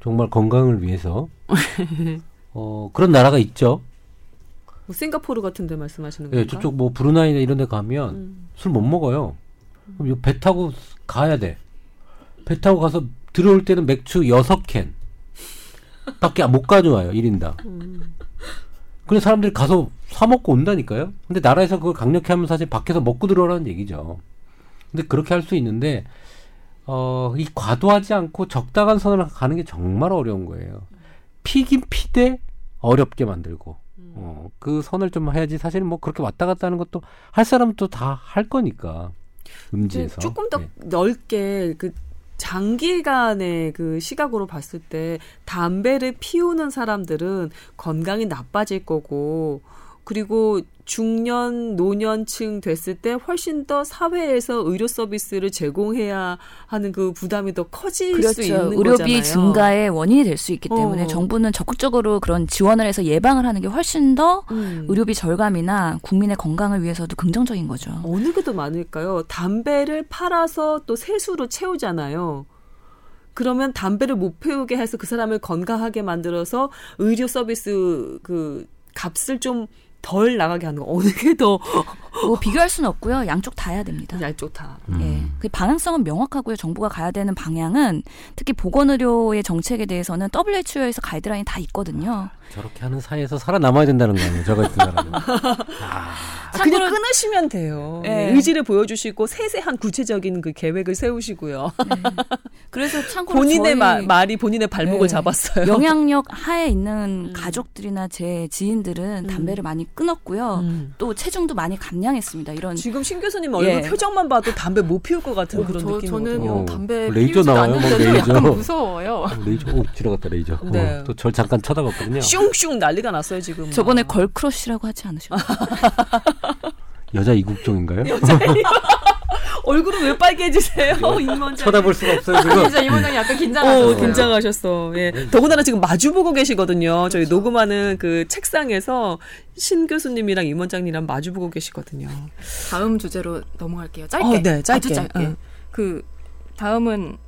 [SPEAKER 2] 정말 건강을 위해서. [laughs] 어, 그런 나라가 있죠.
[SPEAKER 1] 뭐 싱가포르 같은 데 말씀하시는
[SPEAKER 2] 예,
[SPEAKER 1] 건가?
[SPEAKER 2] 저쪽 뭐 브루나이나 이런 데 가면
[SPEAKER 1] 음.
[SPEAKER 2] 술못 먹어요. 그럼 배 타고 가야 돼. 배 타고 가서 들어올 때는 맥주 여섯 캔 밖에 못 가져와요. 1인당.
[SPEAKER 1] 음.
[SPEAKER 2] 그래서 사람들이 가서 사 먹고 온다니까요. 근데 나라에서 그걸 강력히 하면 사실 밖에서 먹고 들어오라는 얘기죠. 근데 그렇게 할 수 있는데 어, 이 과도하지 않고 적당한 선을 가는 게 정말 어려운 거예요. 피긴 피되 어렵게 만들고 어, 그 선을 좀 해야지 사실 뭐 그렇게 왔다 갔다 하는 것도 할 사람은 또다할 거니까 음지에서
[SPEAKER 1] 조금 더
[SPEAKER 2] 예.
[SPEAKER 1] 넓게 그 장기간의 그 시각으로 봤을 때 담배를 피우는 사람들은 건강이 나빠질 거고 그리고 중년 노년층 됐을 때 훨씬 더 사회에서 의료 서비스를 제공해야 하는 그 부담이 더 커질 수
[SPEAKER 4] 그렇죠.
[SPEAKER 1] 있는
[SPEAKER 4] 의료비
[SPEAKER 1] 거잖아요.
[SPEAKER 4] 증가의 원인이 될 수 있기 때문에
[SPEAKER 1] 어.
[SPEAKER 4] 정부는 적극적으로 그런 지원을 해서 예방을 하는 게 훨씬 더
[SPEAKER 1] 음.
[SPEAKER 4] 의료비 절감이나 국민의 건강을 위해서도 긍정적인 거죠.
[SPEAKER 1] 어느 게 더 많을까요? 담배를 팔아서 또 세수로 채우잖아요. 그러면 담배를 못 피우게 해서 그 사람을 건강하게 만들어서 의료 서비스 그 값을 좀 덜 나가게 하는 거 어느 게 더
[SPEAKER 4] 뭐 비교할 수는 없고요. 양쪽 다 해야 됩니다.
[SPEAKER 1] 얄쪽 다.
[SPEAKER 2] 음.
[SPEAKER 4] 예. 그 방향성은 명확하고요. 정부가 가야 되는 방향은 특히 보건의료의 정책에 대해서는 WHO에서 가이드라인이 다 있거든요.
[SPEAKER 2] 저렇게 하는 사이에서 살아남아야 된다는 거 아니에요? 저 같은 사람은. [laughs]
[SPEAKER 1] 아, 그냥 끊으시면 돼요.
[SPEAKER 4] 예.
[SPEAKER 1] 네, 의지를 보여주시고 세세한 구체적인 그 계획을 세우시고요.
[SPEAKER 4] 그래서 [laughs] 참고로
[SPEAKER 1] 본인의 마- 말이 본인의 발목을
[SPEAKER 4] 네.
[SPEAKER 1] 잡았어요.
[SPEAKER 4] 영향력 하에 있는
[SPEAKER 1] 음.
[SPEAKER 4] 가족들이나 제 지인들은 담배를 많이 끊었고요.
[SPEAKER 1] 음.
[SPEAKER 4] 또 체중도 많이 감량했습니다. 이런
[SPEAKER 1] 지금 신 교수님 얼굴
[SPEAKER 4] 예.
[SPEAKER 1] 표정만 봐도 담배 못 피울 것 같은 그런
[SPEAKER 3] 저,
[SPEAKER 1] 느낌이거든요.
[SPEAKER 3] 저는
[SPEAKER 2] 어,
[SPEAKER 3] 담배
[SPEAKER 2] 레이저
[SPEAKER 3] 피우지도
[SPEAKER 2] 나와요, 뭐
[SPEAKER 3] 않는데도
[SPEAKER 2] 레이저.
[SPEAKER 3] 약간 무서워요.
[SPEAKER 2] 어, 레이저, 오, 지나갔다, 레이저.
[SPEAKER 1] 네.
[SPEAKER 2] 어, 또 절 잠깐 쳐다봤거든요.
[SPEAKER 1] 슝슝 난리가 났어요 지금.
[SPEAKER 4] 저번에 걸크러쉬라고 하지 않으셨나요? [laughs]
[SPEAKER 2] 여자 이국종인가요? [laughs]
[SPEAKER 1] 얼굴은 왜 빨개지세요, 임원장?
[SPEAKER 2] 쳐다볼 수가 없어요, 지금.
[SPEAKER 3] 진짜 이번에 약간
[SPEAKER 1] 어,
[SPEAKER 3] 긴장하셨어요.
[SPEAKER 1] 긴장하셨어. 예. 더군다나 지금 마주보고 계시거든요. 저희 녹음하는 그 책상에서 신 교수님이랑 임원장님이랑 마주보고 계시거든요.
[SPEAKER 3] 다음 주제로 넘어갈게요. 짧게.
[SPEAKER 1] 어, 네, 짧게.
[SPEAKER 3] 아주 짧게.
[SPEAKER 1] 응.
[SPEAKER 3] 그 다음은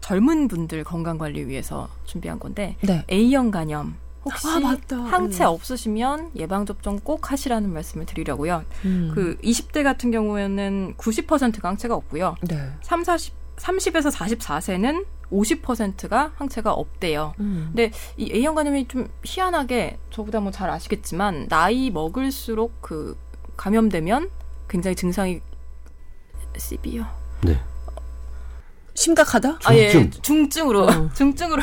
[SPEAKER 3] 젊은 분들 건강 관리 위해서 준비한 건데
[SPEAKER 1] 네.
[SPEAKER 3] A형 간염 혹시
[SPEAKER 1] 아, 맞다.
[SPEAKER 3] 항체
[SPEAKER 1] 음.
[SPEAKER 3] 없으시면 예방 접종 꼭 하시라는 말씀을 드리려고요.
[SPEAKER 1] 음.
[SPEAKER 3] 그 20대 같은 경우에는 90%가 항체가 없고요.
[SPEAKER 1] 네.
[SPEAKER 3] 3, 40, 30에서 44세는 50%가 항체가 없대요.
[SPEAKER 1] 음.
[SPEAKER 3] 근데 이 A형 간염이 좀 희한하게 저보다 뭐 잘 아시겠지만 나이 먹을수록 그 감염되면 굉장히 증상이 CB요.
[SPEAKER 2] 네.
[SPEAKER 1] 심각하다?
[SPEAKER 3] 아, 예,
[SPEAKER 2] 중증.
[SPEAKER 3] 중증으로
[SPEAKER 1] 어. [laughs]
[SPEAKER 3] 중증으로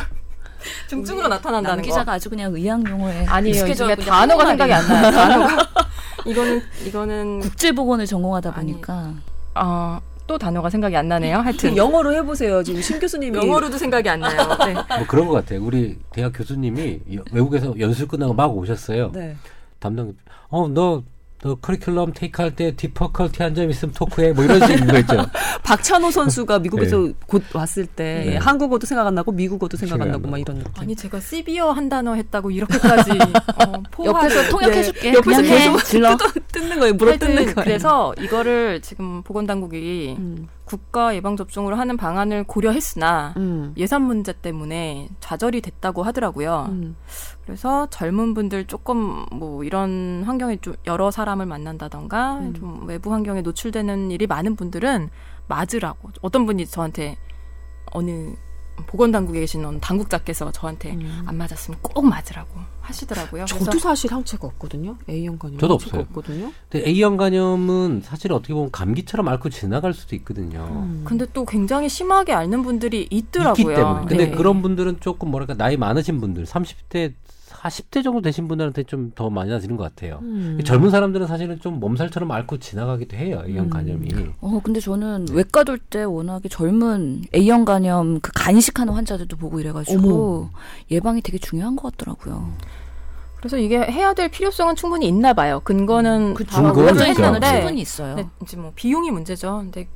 [SPEAKER 3] [laughs] 중증으로 나타난다는
[SPEAKER 4] 남
[SPEAKER 3] 거.
[SPEAKER 4] 기자가 아주 그냥 의학 용어에
[SPEAKER 3] 아니에요.
[SPEAKER 4] 익숙해져
[SPEAKER 3] 요즘에 단어가 생각이 안 나요. 단어가. [laughs] 이거는 이거는
[SPEAKER 4] 국제 보건을 전공하다
[SPEAKER 3] 아니,
[SPEAKER 4] 보니까
[SPEAKER 3] 어, 또 단어가 생각이 안 나네요. 하여튼
[SPEAKER 1] 영어로 해보세요. 지금 신 교수님이
[SPEAKER 3] 영어로도 생각이 안 나요. [laughs] 네.
[SPEAKER 2] 뭐 그런 것 같아요. 우리 대학 교수님이 여- 외국에서 연수 끝나고 막 오셨어요.
[SPEAKER 1] 네.
[SPEAKER 2] 담당, 어, 너 또 커리큘럼 테이크 할 때 디퍼컬티 한 점 있으면 토크해 뭐 이런 식인 거 있죠. [laughs]
[SPEAKER 1] 박찬호 선수가 미국에서 곧 왔을 때
[SPEAKER 2] 네.
[SPEAKER 1] 예, 한국어도 생각 안 나고 미국어도 생각 안 나고 막. 이런 느낌.
[SPEAKER 3] 아니 제가 시비어 한 단어 했다고 이렇게까지 [laughs] 어,
[SPEAKER 4] 옆에서 통역해줄게.
[SPEAKER 1] 네, 옆에서. 계속
[SPEAKER 4] 질러. [laughs]
[SPEAKER 1] 뜯는 거예요. 물어 뜯는 거예요.
[SPEAKER 3] 그래서 이거를 지금 보건당국이
[SPEAKER 1] 음.
[SPEAKER 3] 국가 예방 접종으로 하는 방안을 고려했으나
[SPEAKER 1] 음.
[SPEAKER 3] 예산 문제 때문에 좌절이 됐다고 하더라고요.
[SPEAKER 1] 음.
[SPEAKER 3] 그래서 젊은 분들 조금 뭐 이런 환경에 좀 여러 사람을 만난다던가
[SPEAKER 1] 음.
[SPEAKER 3] 좀 외부 환경에 노출되는 일이 많은 분들은 맞으라고 어떤 분이 저한테 어느 보건당국에 계신 어느 당국자께서 저한테
[SPEAKER 1] 음.
[SPEAKER 3] 안 맞았으면 꼭 맞으라고 하시더라고요.
[SPEAKER 1] 저도
[SPEAKER 3] 그래서
[SPEAKER 1] 사실 항체가 없거든요. A형 간염
[SPEAKER 2] 저도 없어요.
[SPEAKER 1] 없거든요.
[SPEAKER 2] 근데 A형 간염은 사실 어떻게 보면 감기처럼 앓고 지나갈 수도 있거든요.
[SPEAKER 1] 음.
[SPEAKER 3] 근데 또 굉장히 심하게 앓는 분들이 있더라고요.
[SPEAKER 2] 있기 때문에. 근데
[SPEAKER 3] 네.
[SPEAKER 2] 그런 분들은 조금 뭐랄까 나이 많으신 분들, 30대, 40대 정도 되신 분들한테 좀 더 많이 나지는 것 같아요.
[SPEAKER 1] 음.
[SPEAKER 2] 젊은 사람들은 사실은 좀 몸살처럼 앓고 지나가기도 해요. A형
[SPEAKER 1] 음.
[SPEAKER 2] 간염이.
[SPEAKER 4] 어, 근데 저는 외과 돌 때 워낙에 젊은 A형 간염 그 간식하는 환자들도 보고 이래가지고 예방이 되게 중요한 것 같더라고요.
[SPEAKER 3] 그래서 이게 해야 될 필요성은 충분히 있나 봐요. 근거는
[SPEAKER 2] 근거는
[SPEAKER 3] 올려져
[SPEAKER 2] 있죠.
[SPEAKER 3] 있는데
[SPEAKER 4] 충분히 있어요.
[SPEAKER 3] 근데 이제 뭐 비용이 문제죠. 근데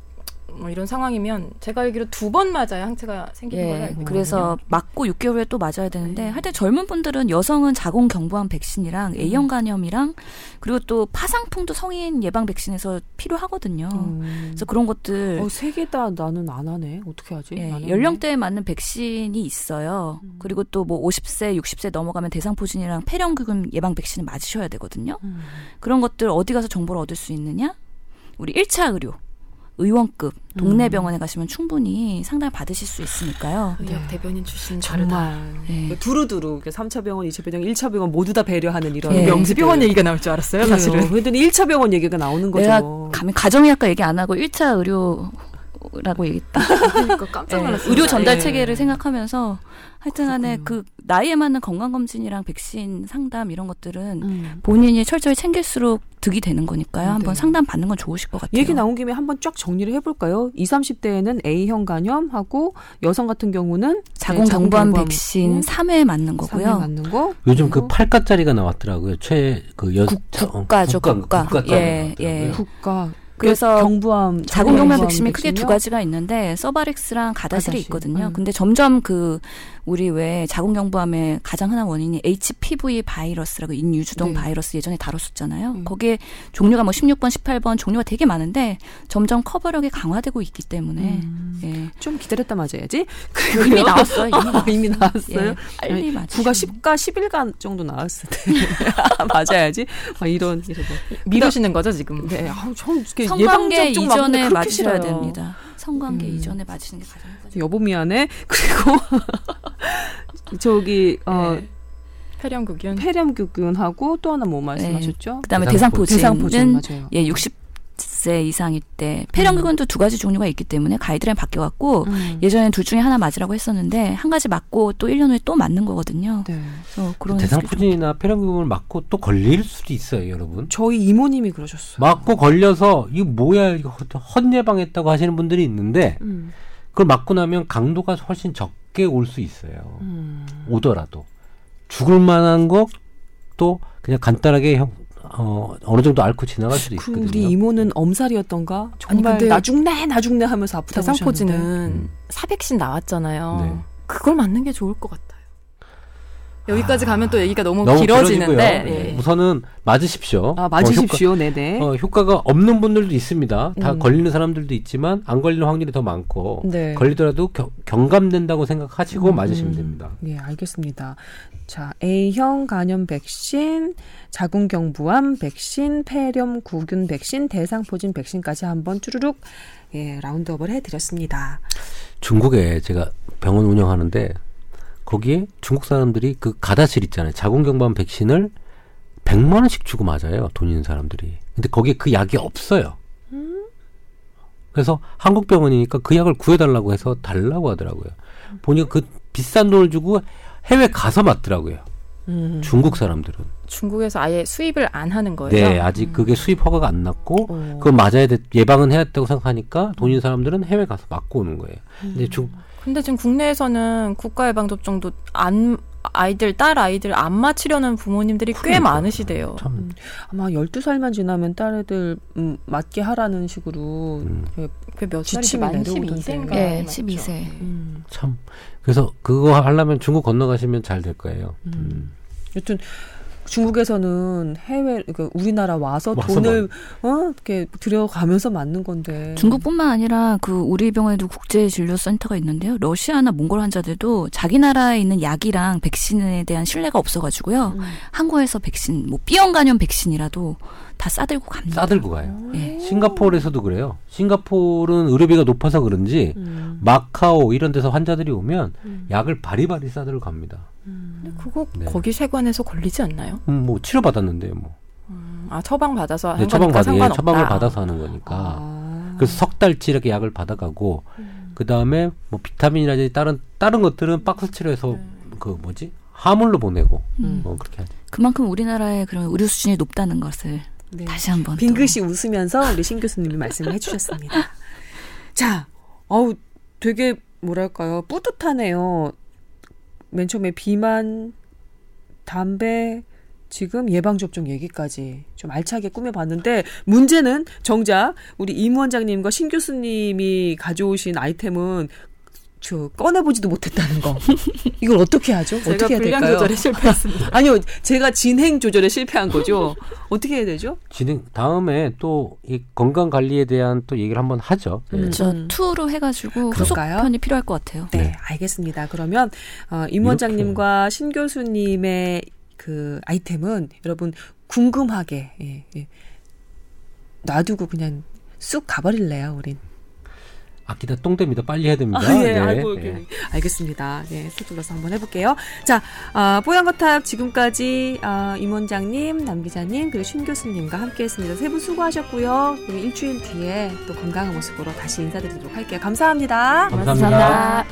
[SPEAKER 3] 뭐 이런 상황이면 제가 알기로 두 번 맞아야 항체가 생기는 걸로
[SPEAKER 4] 예,
[SPEAKER 3] 알고 있거든요.
[SPEAKER 4] 그래서 맞고 6개월 후에 또 맞아야 되는데
[SPEAKER 3] 네.
[SPEAKER 4] 하여튼 젊은 분들은 여성은 자궁 경부암 백신이랑 A형 간염이랑 그리고 또 파상풍도 성인 예방 백신에서 필요하거든요.
[SPEAKER 1] 음.
[SPEAKER 4] 그래서 그런 것들
[SPEAKER 1] 어, 세 개 다 나는 안 하네. 어떻게 하지?
[SPEAKER 4] 예. 연령대에 맞는 백신이 있어요.
[SPEAKER 1] 음.
[SPEAKER 4] 그리고 또 뭐 50세, 60세 넘어가면 대상포진이랑 폐렴규금 예방 백신을 맞으셔야 되거든요.
[SPEAKER 1] 음.
[SPEAKER 4] 그런 것들 어디 가서 정보를 얻을 수 있느냐? 우리 1차 의료, 의원급, 동네
[SPEAKER 1] 음.
[SPEAKER 4] 병원에 가시면 충분히 상담을 받으실 수 있으니까요.
[SPEAKER 3] 의학
[SPEAKER 1] 네.
[SPEAKER 3] 대변인 출신.
[SPEAKER 1] 정말
[SPEAKER 4] 네.
[SPEAKER 1] 두루두루 3차 병원, 2차 병원, 1차 병원 모두 다 배려하는 이런
[SPEAKER 4] 예.
[SPEAKER 3] 명지병원 얘기가 나올 줄 알았어요, 사실은.
[SPEAKER 1] 그랬더니 1차 병원 얘기가 나오는 거죠.
[SPEAKER 4] 내가 감히 가정의학과 얘기 안 하고 1차 의료 라고 얘기했다.
[SPEAKER 3] 그러니까 깜짝
[SPEAKER 4] 예,
[SPEAKER 3] 놀랐어요.
[SPEAKER 4] 의료 전달
[SPEAKER 1] 예.
[SPEAKER 4] 체계를 생각하면서 하여튼 간에
[SPEAKER 1] 그렇군요.
[SPEAKER 4] 그 나이에 맞는 건강 검진이랑 백신 상담 이런 것들은
[SPEAKER 1] 음.
[SPEAKER 4] 본인이 철저히 챙길수록 득이 되는 거니까요.
[SPEAKER 1] 네.
[SPEAKER 4] 한번 상담 받는 건 좋으실 것 같아요.
[SPEAKER 1] 얘기 나온 김에 한번 쫙 정리를 해볼까요? 20, 30대에는 A형 간염하고 여성 같은 경우는
[SPEAKER 4] 자궁
[SPEAKER 1] 네,
[SPEAKER 4] 경부암 백신 3회 맞는 거고요.
[SPEAKER 1] 3회 맞는 거.
[SPEAKER 2] 요즘 그
[SPEAKER 1] 그리고
[SPEAKER 2] 8가짜리가 나왔더라고요. 최그 여,
[SPEAKER 4] 국- 국가죠, 국가.
[SPEAKER 2] 국가짜리
[SPEAKER 4] 예,
[SPEAKER 2] 나왔더라고요.
[SPEAKER 4] 예.
[SPEAKER 1] 국가
[SPEAKER 4] 그래서
[SPEAKER 1] 경부암
[SPEAKER 4] 자궁 경부암
[SPEAKER 1] 자궁
[SPEAKER 4] 백신이 크게 두? 가지가 있는데 서바렉스랑 가다실이
[SPEAKER 1] 가다실.
[SPEAKER 4] 있거든요.
[SPEAKER 1] 음.
[SPEAKER 4] 근데 점점 그 우리 왜 자궁 경부암의 가장 흔한 원인이 HPV 바이러스라고 인유주동
[SPEAKER 1] 네.
[SPEAKER 4] 바이러스 예전에 다뤘었잖아요.
[SPEAKER 1] 음.
[SPEAKER 4] 거기에 종류가 뭐 16번, 18번 종류가 되게 많은데 점점 커버력이 강화되고 있기 때문에
[SPEAKER 1] 음.
[SPEAKER 4] 예.
[SPEAKER 1] 좀 기다렸다 맞아야지.
[SPEAKER 4] 이미 나왔어요. 이미 [laughs]
[SPEAKER 1] 아, 이미
[SPEAKER 4] 나왔어요.
[SPEAKER 1] 나왔어요.
[SPEAKER 4] 예, 빨리 맞으
[SPEAKER 1] 구가 10가 11간 정도 나왔을 때 [laughs] 맞아야지. 막 이런 이런 거.
[SPEAKER 3] 미루시는 거죠, 지금?
[SPEAKER 1] 네, 아우 전 이렇게
[SPEAKER 4] 성관계
[SPEAKER 1] 예방접종 맞는
[SPEAKER 4] 이전에 맞으셔야. 됩니다. 성관계
[SPEAKER 1] 음.
[SPEAKER 4] 이전에 맞으시는 게 가장 효과적이에요.
[SPEAKER 1] 여보 미안해. 그리고 저기 어
[SPEAKER 3] 네. 폐렴구균.
[SPEAKER 1] 폐렴규균하고 또 하나 뭐 말씀하셨죠?
[SPEAKER 4] 그다음에
[SPEAKER 2] 대상포진.
[SPEAKER 4] 대상포진
[SPEAKER 1] 맞아요.
[SPEAKER 4] 예, 60 세 이상일 때 폐렴규근도 두 가지 종류가 있기 때문에 가이드라인 바뀌어 갖고
[SPEAKER 1] 음.
[SPEAKER 4] 예전엔 둘 중에 하나 맞으라고 했었는데 한 가지 맞고 또 1년 후에 또 맞는 거거든요.
[SPEAKER 1] 네.
[SPEAKER 4] 그래서 그런
[SPEAKER 2] 대상포진이나 폐렴균을 맞고 또 걸릴 수도 있어요, 여러분.
[SPEAKER 1] 저희 이모님이 그러셨어요.
[SPEAKER 2] 맞고 걸려서 이거 뭐야 이거 헛 예방했다고 하시는 분들이 있는데
[SPEAKER 1] 음.
[SPEAKER 2] 그걸 맞고 나면 강도가 훨씬 적게 올 수 있어요.
[SPEAKER 1] 음.
[SPEAKER 2] 오더라도 죽을 만한 것도 그냥 간단하게 형, 어, 어느 정도 앓고 지나갈 수도
[SPEAKER 1] 그
[SPEAKER 2] 있거든요.
[SPEAKER 1] 우리 이모는 엄살이었던가 정말
[SPEAKER 3] 근데
[SPEAKER 1] 나 죽네 나 죽네 하면서 아프다고
[SPEAKER 3] 대상포진은.
[SPEAKER 2] 음.
[SPEAKER 3] 사백신 나왔잖아요.
[SPEAKER 2] 네.
[SPEAKER 3] 그걸 맞는 게 좋을 것 같아요. 여기까지 가면 또 얘기가 너무,
[SPEAKER 2] 너무
[SPEAKER 3] 길어지는데. 예.
[SPEAKER 2] 우선은 맞으십시오.
[SPEAKER 1] 아
[SPEAKER 2] 어,
[SPEAKER 1] 맞으십시오. 네네.
[SPEAKER 2] 효과, 어, 효과가 없는 분들도 있습니다. 다
[SPEAKER 1] 음.
[SPEAKER 2] 걸리는 사람들도 있지만 안 걸리는 확률이 더 많고
[SPEAKER 1] 네.
[SPEAKER 2] 걸리더라도 겨- 경감된다고 생각하시고
[SPEAKER 1] 음,
[SPEAKER 2] 맞으시면
[SPEAKER 1] 음.
[SPEAKER 2] 됩니다.
[SPEAKER 1] 네, 알겠습니다. 자, A형 간염 백신, 자궁경부암 백신, 폐렴 구균 백신, 대상포진 백신까지 한번 쭈루룩 예, 라운드업을 해드렸습니다.
[SPEAKER 2] 중국에 제가 병원 운영하는데 거기에 중국 사람들이 그 가다실 있잖아요. 자궁경부암 백신을 100만 원씩 주고 맞아요. 돈 있는 사람들이. 근데 거기에 그 약이 없어요. 그래서 한국 병원이니까 그 약을 구해달라고 해서 달라고 하더라고요. 보니까 그 비싼 돈을 주고 해외 가서 맞더라고요.
[SPEAKER 1] 음.
[SPEAKER 2] 중국 사람들은.
[SPEAKER 3] 중국에서 아예 수입을 안 하는 거예요.
[SPEAKER 2] 네, 아직 그게 수입 허가가 안 났고
[SPEAKER 1] 어.
[SPEAKER 2] 그거 맞아야 돼 예방은 해야 된다고 생각하니까 돈 있는 사람들은 해외 가서 맞고 오는 거예요. 근데 중
[SPEAKER 3] 근데 지금 국내에서는 국가 예방 접종도 안 아이들 딸 아이들 안 맞히려는 부모님들이 꽤
[SPEAKER 2] 그러니까.
[SPEAKER 3] 많으시대요.
[SPEAKER 2] 참
[SPEAKER 1] 아마 12살만 지나면 딸애들 음, 맞게 하라는 식으로
[SPEAKER 2] 음.
[SPEAKER 3] 그몇?
[SPEAKER 1] 지침이
[SPEAKER 3] 만
[SPEAKER 1] 내려오던데.
[SPEAKER 3] 12세인가?
[SPEAKER 4] 예, 12세.
[SPEAKER 1] 음.
[SPEAKER 2] 참. 그래서 그거 하려면 중국 건너가시면 잘 될 거예요. 음.
[SPEAKER 1] 여튼 중국에서는 해외 그러니까 우리나라 와서
[SPEAKER 2] 와서
[SPEAKER 1] 돈을 어 이렇게 들여가면서 맞는 건데
[SPEAKER 4] 중국뿐만 아니라 그 우리 병원에도 국제 진료 센터가 있는데요. 러시아나 몽골 환자들도 자기 나라에 있는 약이랑 백신에 대한 신뢰가 없어가지고요.
[SPEAKER 1] 음.
[SPEAKER 4] 한국에서 백신, 뭐 B형 간염 백신이라도 다 싸들고 갑니다.
[SPEAKER 2] 싸들고 가요.
[SPEAKER 4] 예.
[SPEAKER 2] 싱가포르에서도 그래요. 싱가포르는 의료비가 높아서 그런지
[SPEAKER 1] 음.
[SPEAKER 2] 마카오 이런 데서 환자들이 오면
[SPEAKER 1] 음.
[SPEAKER 2] 약을 바리바리 싸들고 갑니다.
[SPEAKER 3] 근데 그거
[SPEAKER 2] 네.
[SPEAKER 3] 거기 세관에서 걸리지 않나요?
[SPEAKER 2] 음, 뭐 치료 받았는데요, 뭐.
[SPEAKER 3] 음, 아 처방 받아서
[SPEAKER 2] 네,
[SPEAKER 3] 한
[SPEAKER 2] 처방
[SPEAKER 3] 거니까
[SPEAKER 2] 받 예. 처방을 받아서 하는 거니까.
[SPEAKER 1] 아.
[SPEAKER 2] 그래서 석 달치 이렇게 약을 받아가고 그 다음에 뭐 비타민이라든지 다른 다른 것들은 박스치로 해서 그 뭐지 하물로 보내고
[SPEAKER 1] 음.
[SPEAKER 2] 뭐 그렇게 하죠.
[SPEAKER 4] 그만큼 우리나라의 그런 의료 수준이 높다는 것을
[SPEAKER 1] 네.
[SPEAKER 4] 다시 한번 또
[SPEAKER 1] 빙긋이 웃으면서 우리 신 교수님이 말씀을 해주셨습니다. [laughs] 자, 어우, 되게 뭐랄까요, 뿌듯하네요. 맨 처음에 비만, 담배, 지금 예방접종 얘기까지 좀 알차게 꾸며봤는데 문제는 정작 우리 임 원장님과 신 교수님이 가져오신 아이템은 저 꺼내보지도 못했다는 거. 이걸 어떻게 하죠?
[SPEAKER 3] 제가
[SPEAKER 1] 어떻게 해야
[SPEAKER 3] 분량
[SPEAKER 1] 될까요?
[SPEAKER 3] 조절에 실패했습니다. [laughs]
[SPEAKER 1] 아니요, 제가 진행 조절에 실패한 거죠. 어떻게 해야 되죠?
[SPEAKER 2] 진행 다음에 또 이 건강 관리에 대한 또 얘기를 한번 하죠. 예.
[SPEAKER 1] 음.
[SPEAKER 4] 저
[SPEAKER 1] 음.
[SPEAKER 4] 투로 해가지고
[SPEAKER 1] 그럴까요?
[SPEAKER 4] 후속 편이 필요할 것 같아요.
[SPEAKER 1] 네,
[SPEAKER 2] 네.
[SPEAKER 1] 알겠습니다. 그러면 어, 임 원장님과 신 교수님의 그 아이템은 여러분 궁금하게 예, 예. 놔두고 그냥 쑥 가버릴래요, 우린.
[SPEAKER 2] 아끼다 똥됩니다. 빨리 해야 됩니다.
[SPEAKER 1] 아, 예,
[SPEAKER 2] 네.
[SPEAKER 1] 아이고,
[SPEAKER 2] 예.
[SPEAKER 1] 예. 알겠습니다. 예, 서둘러서 한번 해볼게요. 자, 아, 뽀얀거탑 지금까지 아, 임 원장님, 남 기자님, 그리고 신 교수님과 함께했습니다. 세 분 수고하셨고요. 그리고 일주일 뒤에 또 건강한 모습으로 다시 인사드리도록 할게요. 감사합니다.
[SPEAKER 2] 감사합니다.
[SPEAKER 4] 감사합니다.